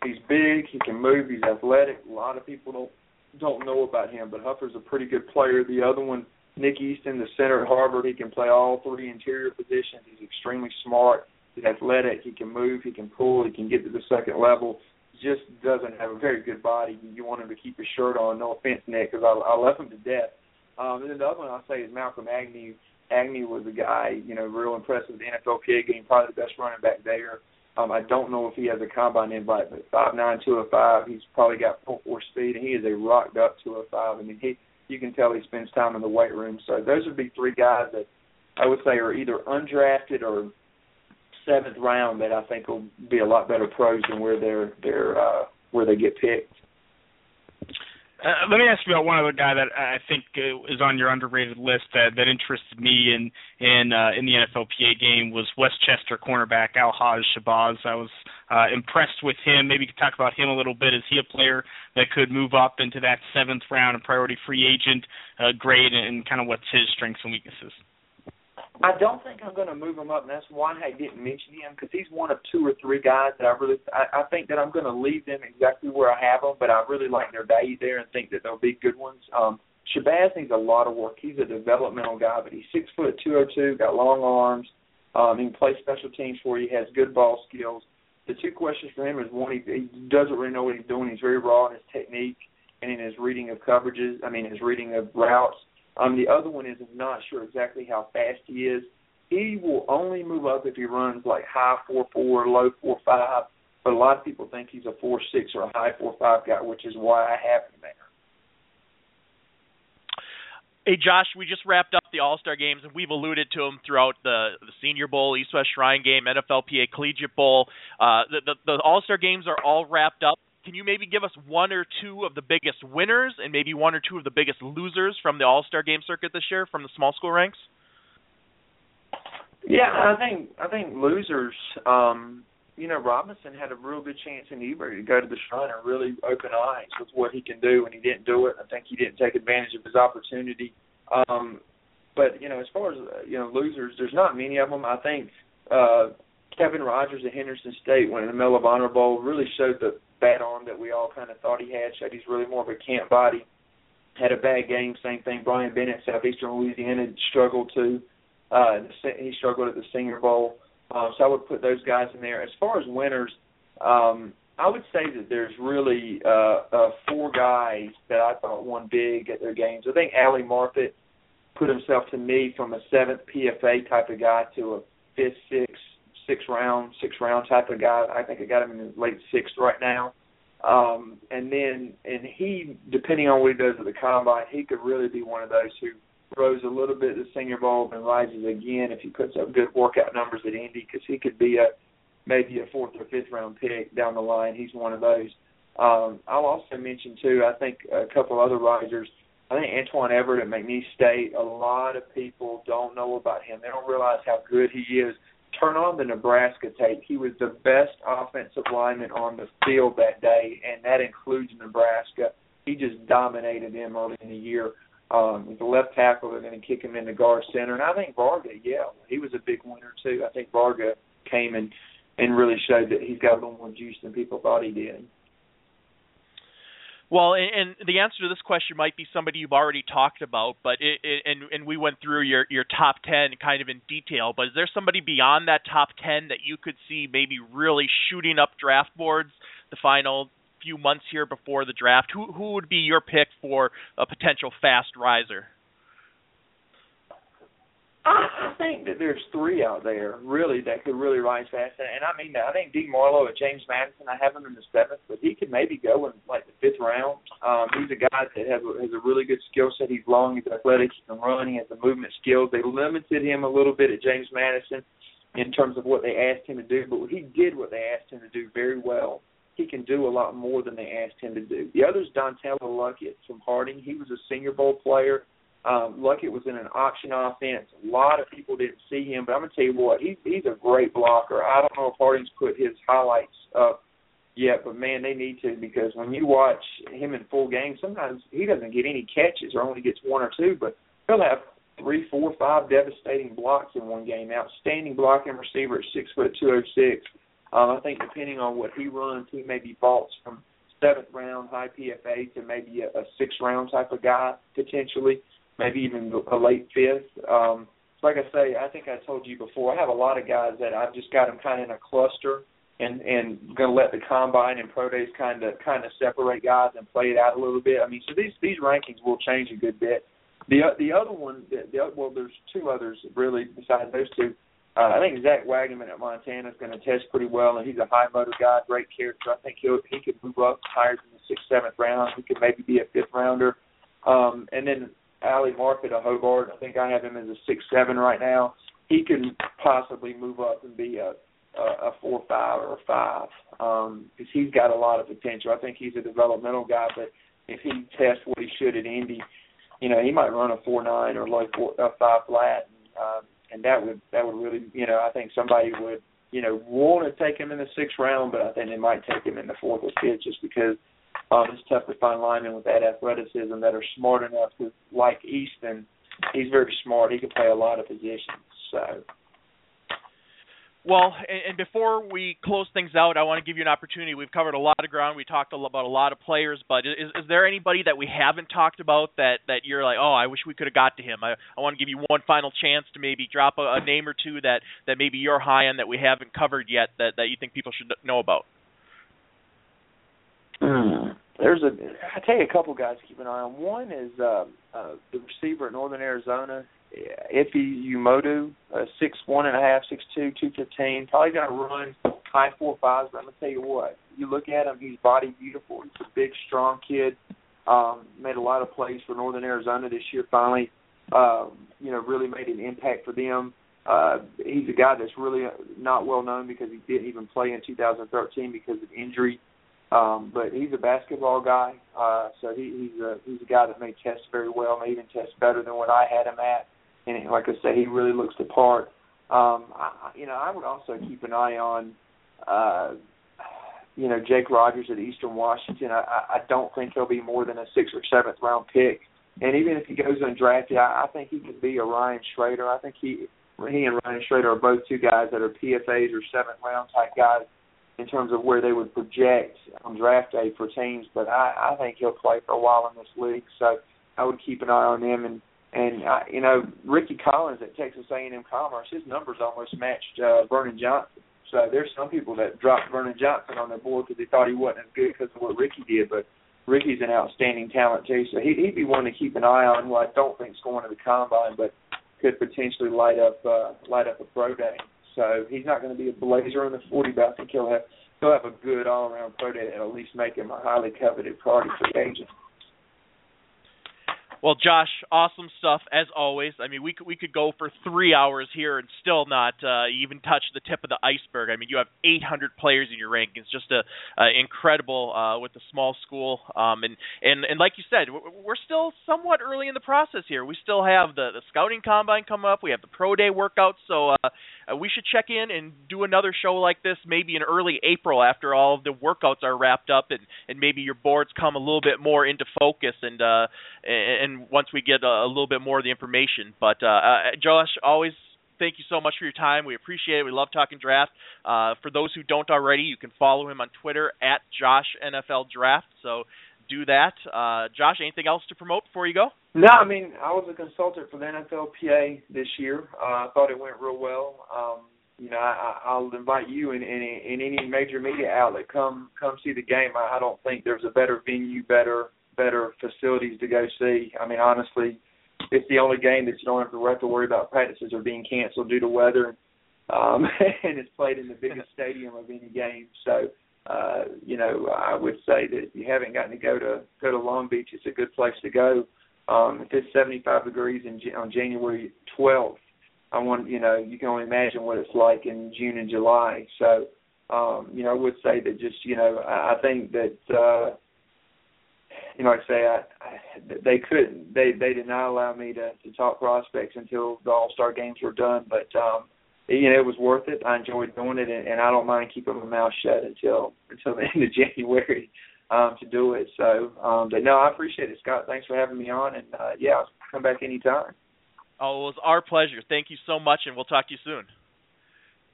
He's big, he can move, he's athletic. A lot of people don't don't know about him, but Huffer's a pretty good player. The other one, Nick Easton, the center at Harvard, he can play all three interior positions. He's extremely smart. He's athletic. He can move. He can pull. He can get to the second level. Just doesn't have a very good body. You want him to keep his shirt on. No offense, Nick, because I, I love him to death. Um, and then the other one I'll say is Malcolm Agnew. Agnew was a guy, you know, real impressive the NFLPA game, probably the best running back there. Um, I don't know if he has a combine invite, but five nine two oh five, he's probably got full four speed, and he is a rocked up two oh five. I mean, he you can tell he spends time in the weight room. So those would be three guys that I would say are either undrafted or seventh round that I think will be a lot better pros than where they're they're uh, where they get picked. Uh, let me ask you about one other guy that I think uh, is on your underrated list that that interested me in in uh, in the NFLPA game was West Chester cornerback Al-Hajj Shabazz. I was uh, impressed with him. Maybe you could talk about him a little bit. Is he a player that could move up into that seventh round and priority free agent uh, grade, and kind of what's his strengths and weaknesses? I don't think I'm going to move him up, and that's why I didn't mention him because he's one of two or three guys that I really I, I think that I'm going to leave them exactly where I have them, but I really like their value there and think that they'll be good ones. Um, Shabazz needs a lot of work. He's a developmental guy, but he's six foot two oh two, got long arms. Um, he can play special teams for you. He has good ball skills. The two questions for him is one, he, he doesn't really know what he's doing. He's very raw in his technique and in his reading of coverages. I mean, his reading of routes Um, the other one is I'm not sure exactly how fast he is. He will only move up if he runs like high four four, low four five. But a lot of people think he's a four six or a high four five guy, which is why I have him there. Hey Josh, we just wrapped up the All Star games, and we've alluded to them throughout the, the Senior Bowl, East West Shrine Game, NFLPA Collegiate Bowl. Uh, the the, the All Star games are all wrapped up. Can you maybe give us one or two of the biggest winners, and maybe one or two of the biggest losers from the All Star game circuit this year from the small school ranks? Yeah, I think I think losers. Um, you know, Robinson had a real good chance in Eber to go to the Shrine and really open eyes with what he can do, and he didn't do it. I think he didn't take advantage of his opportunity. Um, but you know, as far as you know, losers, there's not many of them. I think uh, Kevin Rogers at Henderson State winning the Medal of Honor Bowl really showed the bad arm that we all kind of thought he had. Showed he's really more of a camp body. Had a bad game. Same thing. Bryan Bennett, Southeastern Louisiana, struggled too. Uh, he struggled at the Senior Bowl. Um, so I would put those guys in there. As far as winners, um, I would say that there's really uh, uh, four guys that I thought won big at their games. I think Ali Marpet put himself to me from a seventh PFA type of guy to a fifth, sixth, six round, six round type of guy. I think I got him in the late sixth right now. Um, and then, and he, depending on what he does at the combine, he could really be one of those who throws a little bit the Senior Bowl and rises again if he puts up good workout numbers at Indy because he could be a maybe a fourth or fifth round pick down the line. He's one of those. Um, I'll also mention too. I think a couple other risers. I think Antoine Everett at McNeese State. A lot of people don't know about him. They don't realize how good he is. Turn on the Nebraska tape. He was the best offensive lineman on the field that day, and that includes Nebraska. He just dominated them early in the year. Um, with the left tackle, they're going to kick him into guard center, and I think Varga, yeah, he was a big winner too. I think Varga came and and really showed that he's got a little more juice than people thought he did. Well, and, and the answer to this question might be somebody you've already talked about, but it, it, and and we went through your your top ten kind of in detail. But is there somebody beyond that top ten that you could see maybe really shooting up draft boards the final few months here before the draft? Who who would be your pick for a potential fast riser? I think that there's three out there really that could really rise fast, and I mean that. I think D Marlowe at James Madison. I have him in the seventh, but he could maybe go in like the fifth round. Um, he's a guy that has a, has a really good skill set. He's long, he's athletic, he can run, he has the movement skills. They limited him a little bit at James Madison in terms of what they asked him to do, but he did what they asked him to do very well. He can do a lot more than they asked him to do. The other is Donatella Luckett from Harding. He was a Senior Bowl player um, Luckett was in an option offense. A lot of people didn't see him, but I'm gonna tell you what, he's he's a great blocker. I don't know if Harding's put his highlights up yet, but man, they need to because when you watch him in full game, sometimes he doesn't get any catches or only gets one or two, but he'll have three, four, five devastating blocks in one game. Outstanding blocking receiver at six foot two oh six. Um, I think depending on what he runs, he may be vaults from seventh round high PFA to maybe a, a six round type of guy potentially maybe even a late fifth. Um, like I say, I think I told you before, I have a lot of guys that I've just got them kind of in a cluster and and going to let the combine and pro days kind of kind of separate guys and play it out a little bit. I mean, so these these rankings will change a good bit. The the other one, the, the well, there's two others really besides those two. Uh, I think Zach Wagenmann at Montana is going to test pretty well, and he's a high motor guy, great character. I think he'll he could move up higher than the sixth, seventh round. He could maybe be a fifth rounder. Um, and then Ali Marpet of Hobart. I think I have him as a six seven right now. He can possibly move up and be a a, a four five or a five because um, he's got a lot of potential. I think he's a developmental guy, but if he tests what he should at Indy, you know he might run a four nine or four a five flat, and, um, and that would that would really you know I think somebody would you know want to take him in the sixth round, but I think they might take him in the fourth or fifth just because um, it's tough to find linemen with that athleticism that are smart enough to, like Easton, he's very smart. He can play a lot of positions. So. Well, and, and before we close things out, I want to give you an opportunity. We've covered a lot of ground. We talked about a lot of players, but is, is there anybody that we haven't talked about that that you're like, oh, I wish we could have got to him? I, I want to give you one final chance to maybe drop a, a name or two that that maybe you're high on that we haven't covered yet that that you think people should know about. Hmm. there's a I tell you a couple guys to keep an eye on. One is uh, uh, the receiver at Northern Arizona, Efe Umeozue, uh, six one and a half, six two, two fifteen. Probably going to run high four fives, but I'm gonna tell you what. You look at him; he's body beautiful. He's a big, strong kid. Um, made a lot of plays for Northern Arizona this year. Finally, um, you know, really made an impact for them. Uh, he's a guy that's really not well known because he didn't even play in 2013 because of injury. Um, but he's a basketball guy, uh, so he, he's a he's a guy that may test very well, may even test better than what I had him at. And like I said, he really looks the part. Um, I, you know, I would also keep an eye on, uh, you know, Jake Rodgers at Eastern Washington. I, I don't think he'll be more than a sixth or seventh round pick. And even if he goes undrafted, I, I think he could be a Ryan Schraeder. I think he he and Ryan Schraeder are both two guys that are PFAs or seventh round type guys in terms of where they would project on draft day for teams. But I, I think he'll play for a while in this league, so I would keep an eye on him. And and uh, you know, Rickie Collins at Texas A&M Commerce, his numbers almost matched uh, Vernon Johnson. So there's some people that dropped Vernon Johnson on their board because they thought he wasn't as good because of what Rickie did, but Rickie's an outstanding talent too. So he, he'd be one to keep an eye on. Who I don't think's going to the combine, but could potentially light up uh, light up a pro day. So he's not going to be a blazer in the 40, but I think he'll have he'll have a good all around pro day and at least make him a highly coveted priority for agent. Well, Josh, awesome stuff as always. I mean, we could we could go for three hours here and still not uh, even touch the tip of the iceberg. I mean, you have 800 players in your rankings, just a, uh, incredible uh, with the small school. Um, and and and like you said, we're still somewhat early in the process here. We still have the the scouting combine come up. We have the pro day workouts. So uh, we should check in and do another show like this maybe in early April after all of the workouts are wrapped up and and maybe your boards come a little bit more into focus and uh and once we get a, a little bit more of the information. But uh, uh Josh, always thank you so much for your time. We appreciate it. We love talking draft. Uh, for those who don't already, you can follow him on Twitter at Josh NFL Draft. So do that. Uh, Josh, anything else to promote before you go? No, I mean I was a consultant for the NFLPA this year. Uh, I thought it went real well. Um, you know, I, I'll invite you in, in in any major media outlet come come see the game. I, I don't think there's a better venue, better better facilities to go see. I mean, honestly, it's the only game that you don't have to have to worry about practices are being canceled due to weather, um, and it's played in the biggest stadium of any game. So uh, you know, I would say that if you haven't gotten to go to go to Long Beach, it's a good place to go. Um, if it's 75 degrees in, on January 12th, I want you know you can only imagine what it's like in June and July. So, um, you know, I would say that just you know I, I think that uh, you know like I say I, I they couldn't they they did not allow me to to talk prospects until the All Star games were done, but um, you know, it was worth it. I enjoyed doing it, and, and I don't mind keeping my mouth shut until until the end of January um, to do it. So, um, but no, I appreciate it, Scott. Thanks for having me on, and uh, yeah, I'll come back anytime. Oh, it was our pleasure. Thank you so much, and we'll talk to you soon.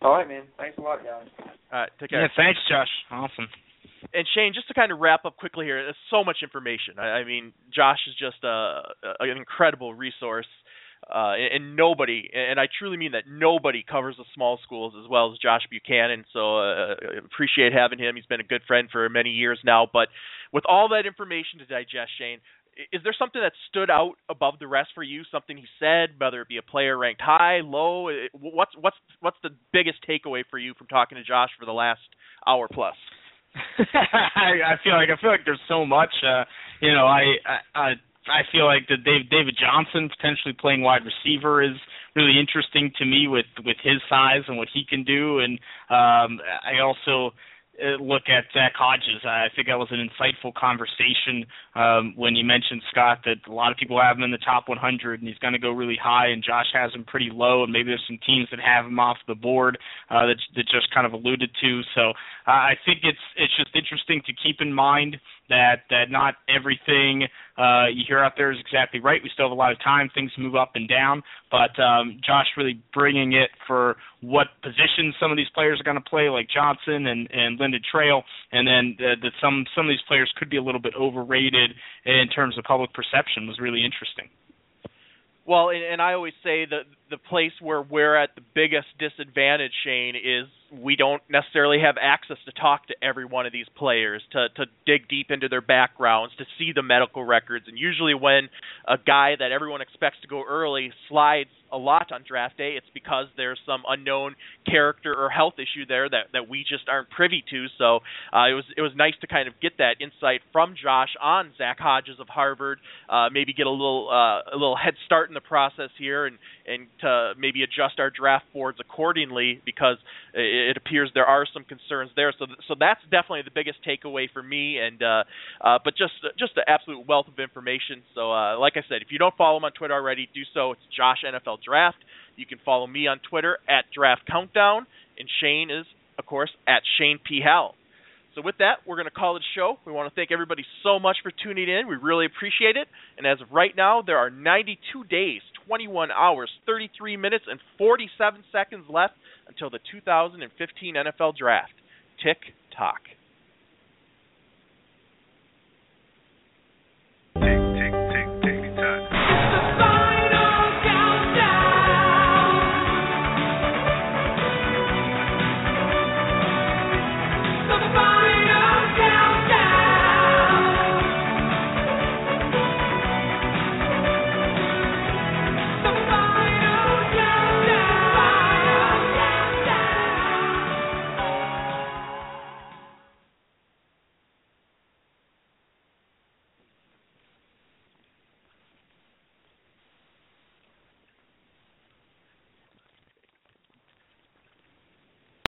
All right, man. Thanks a lot, guys. All right, take care. Yeah, thanks, Josh. Awesome. And Shane, just to kind of wrap up quickly here, there's so much information. I, I mean, Josh is just a, a, an incredible resource uh, and nobody, and I truly mean that nobody covers the small schools as well as Josh Buchanan. So uh, appreciate having him. He's been a good friend for many years now. But with all that information to digest, Shane, is there something that stood out above the rest for you? Something he said, whether it be a player ranked high, low? What's what's what's the biggest takeaway for you from talking to Josh for the last hour plus? I, I feel like I feel like there's so much. Uh, you know, I, I I feel like the Dave, David Johnson potentially playing wide receiver is really interesting to me with with his size and what he can do. And um, I also uh, look at Zach Hodges. I think that was an insightful conversation um, when you mentioned Scott that a lot of people have him in the top 100 and he's going to go really high, and Josh has him pretty low, and maybe there's some teams that have him off the board uh, that that just kind of alluded to. So uh, I think it's it's just interesting to keep in mind that that not everything uh, you hear out there is exactly right. We still have a lot of time. Things move up and down, but um, Josh really bringing it for what positions some of these players are going to play, like Johnson and and Lynden Trail, and then uh, that some some of these players could be a little bit overrated in terms of public perception was really interesting. Well, and, and I always say that the place where we're at the biggest disadvantage, Shane, is we don't necessarily have access to talk to every one of these players, to to dig deep into their backgrounds, to see the medical records. And usually, when a guy that everyone expects to go early slides a lot on draft day, it's because there's some unknown character or health issue there that that we just aren't privy to. So uh, it was it was nice to kind of get that insight from Josh on Zach Hodges of Harvard. Uh, maybe get a little uh, a little head start in the process here, and and to maybe adjust our draft boards accordingly because it appears there are some concerns there. So so that's definitely the biggest takeaway for me. And uh, uh, but just just an absolute wealth of information. So uh, like I said, if you don't follow him on Twitter already, do so. It's Josh NFL Draft. You can follow me on Twitter at Draft Countdown, and Shane is of course at Shane P Hal. So with that, we're going to call it a show. We want to thank everybody so much for tuning in. We really appreciate it. And as of right now, there are 92 days, 21 hours, 33 minutes, and 47 seconds left until the 2015 NFL Draft. Tick tock.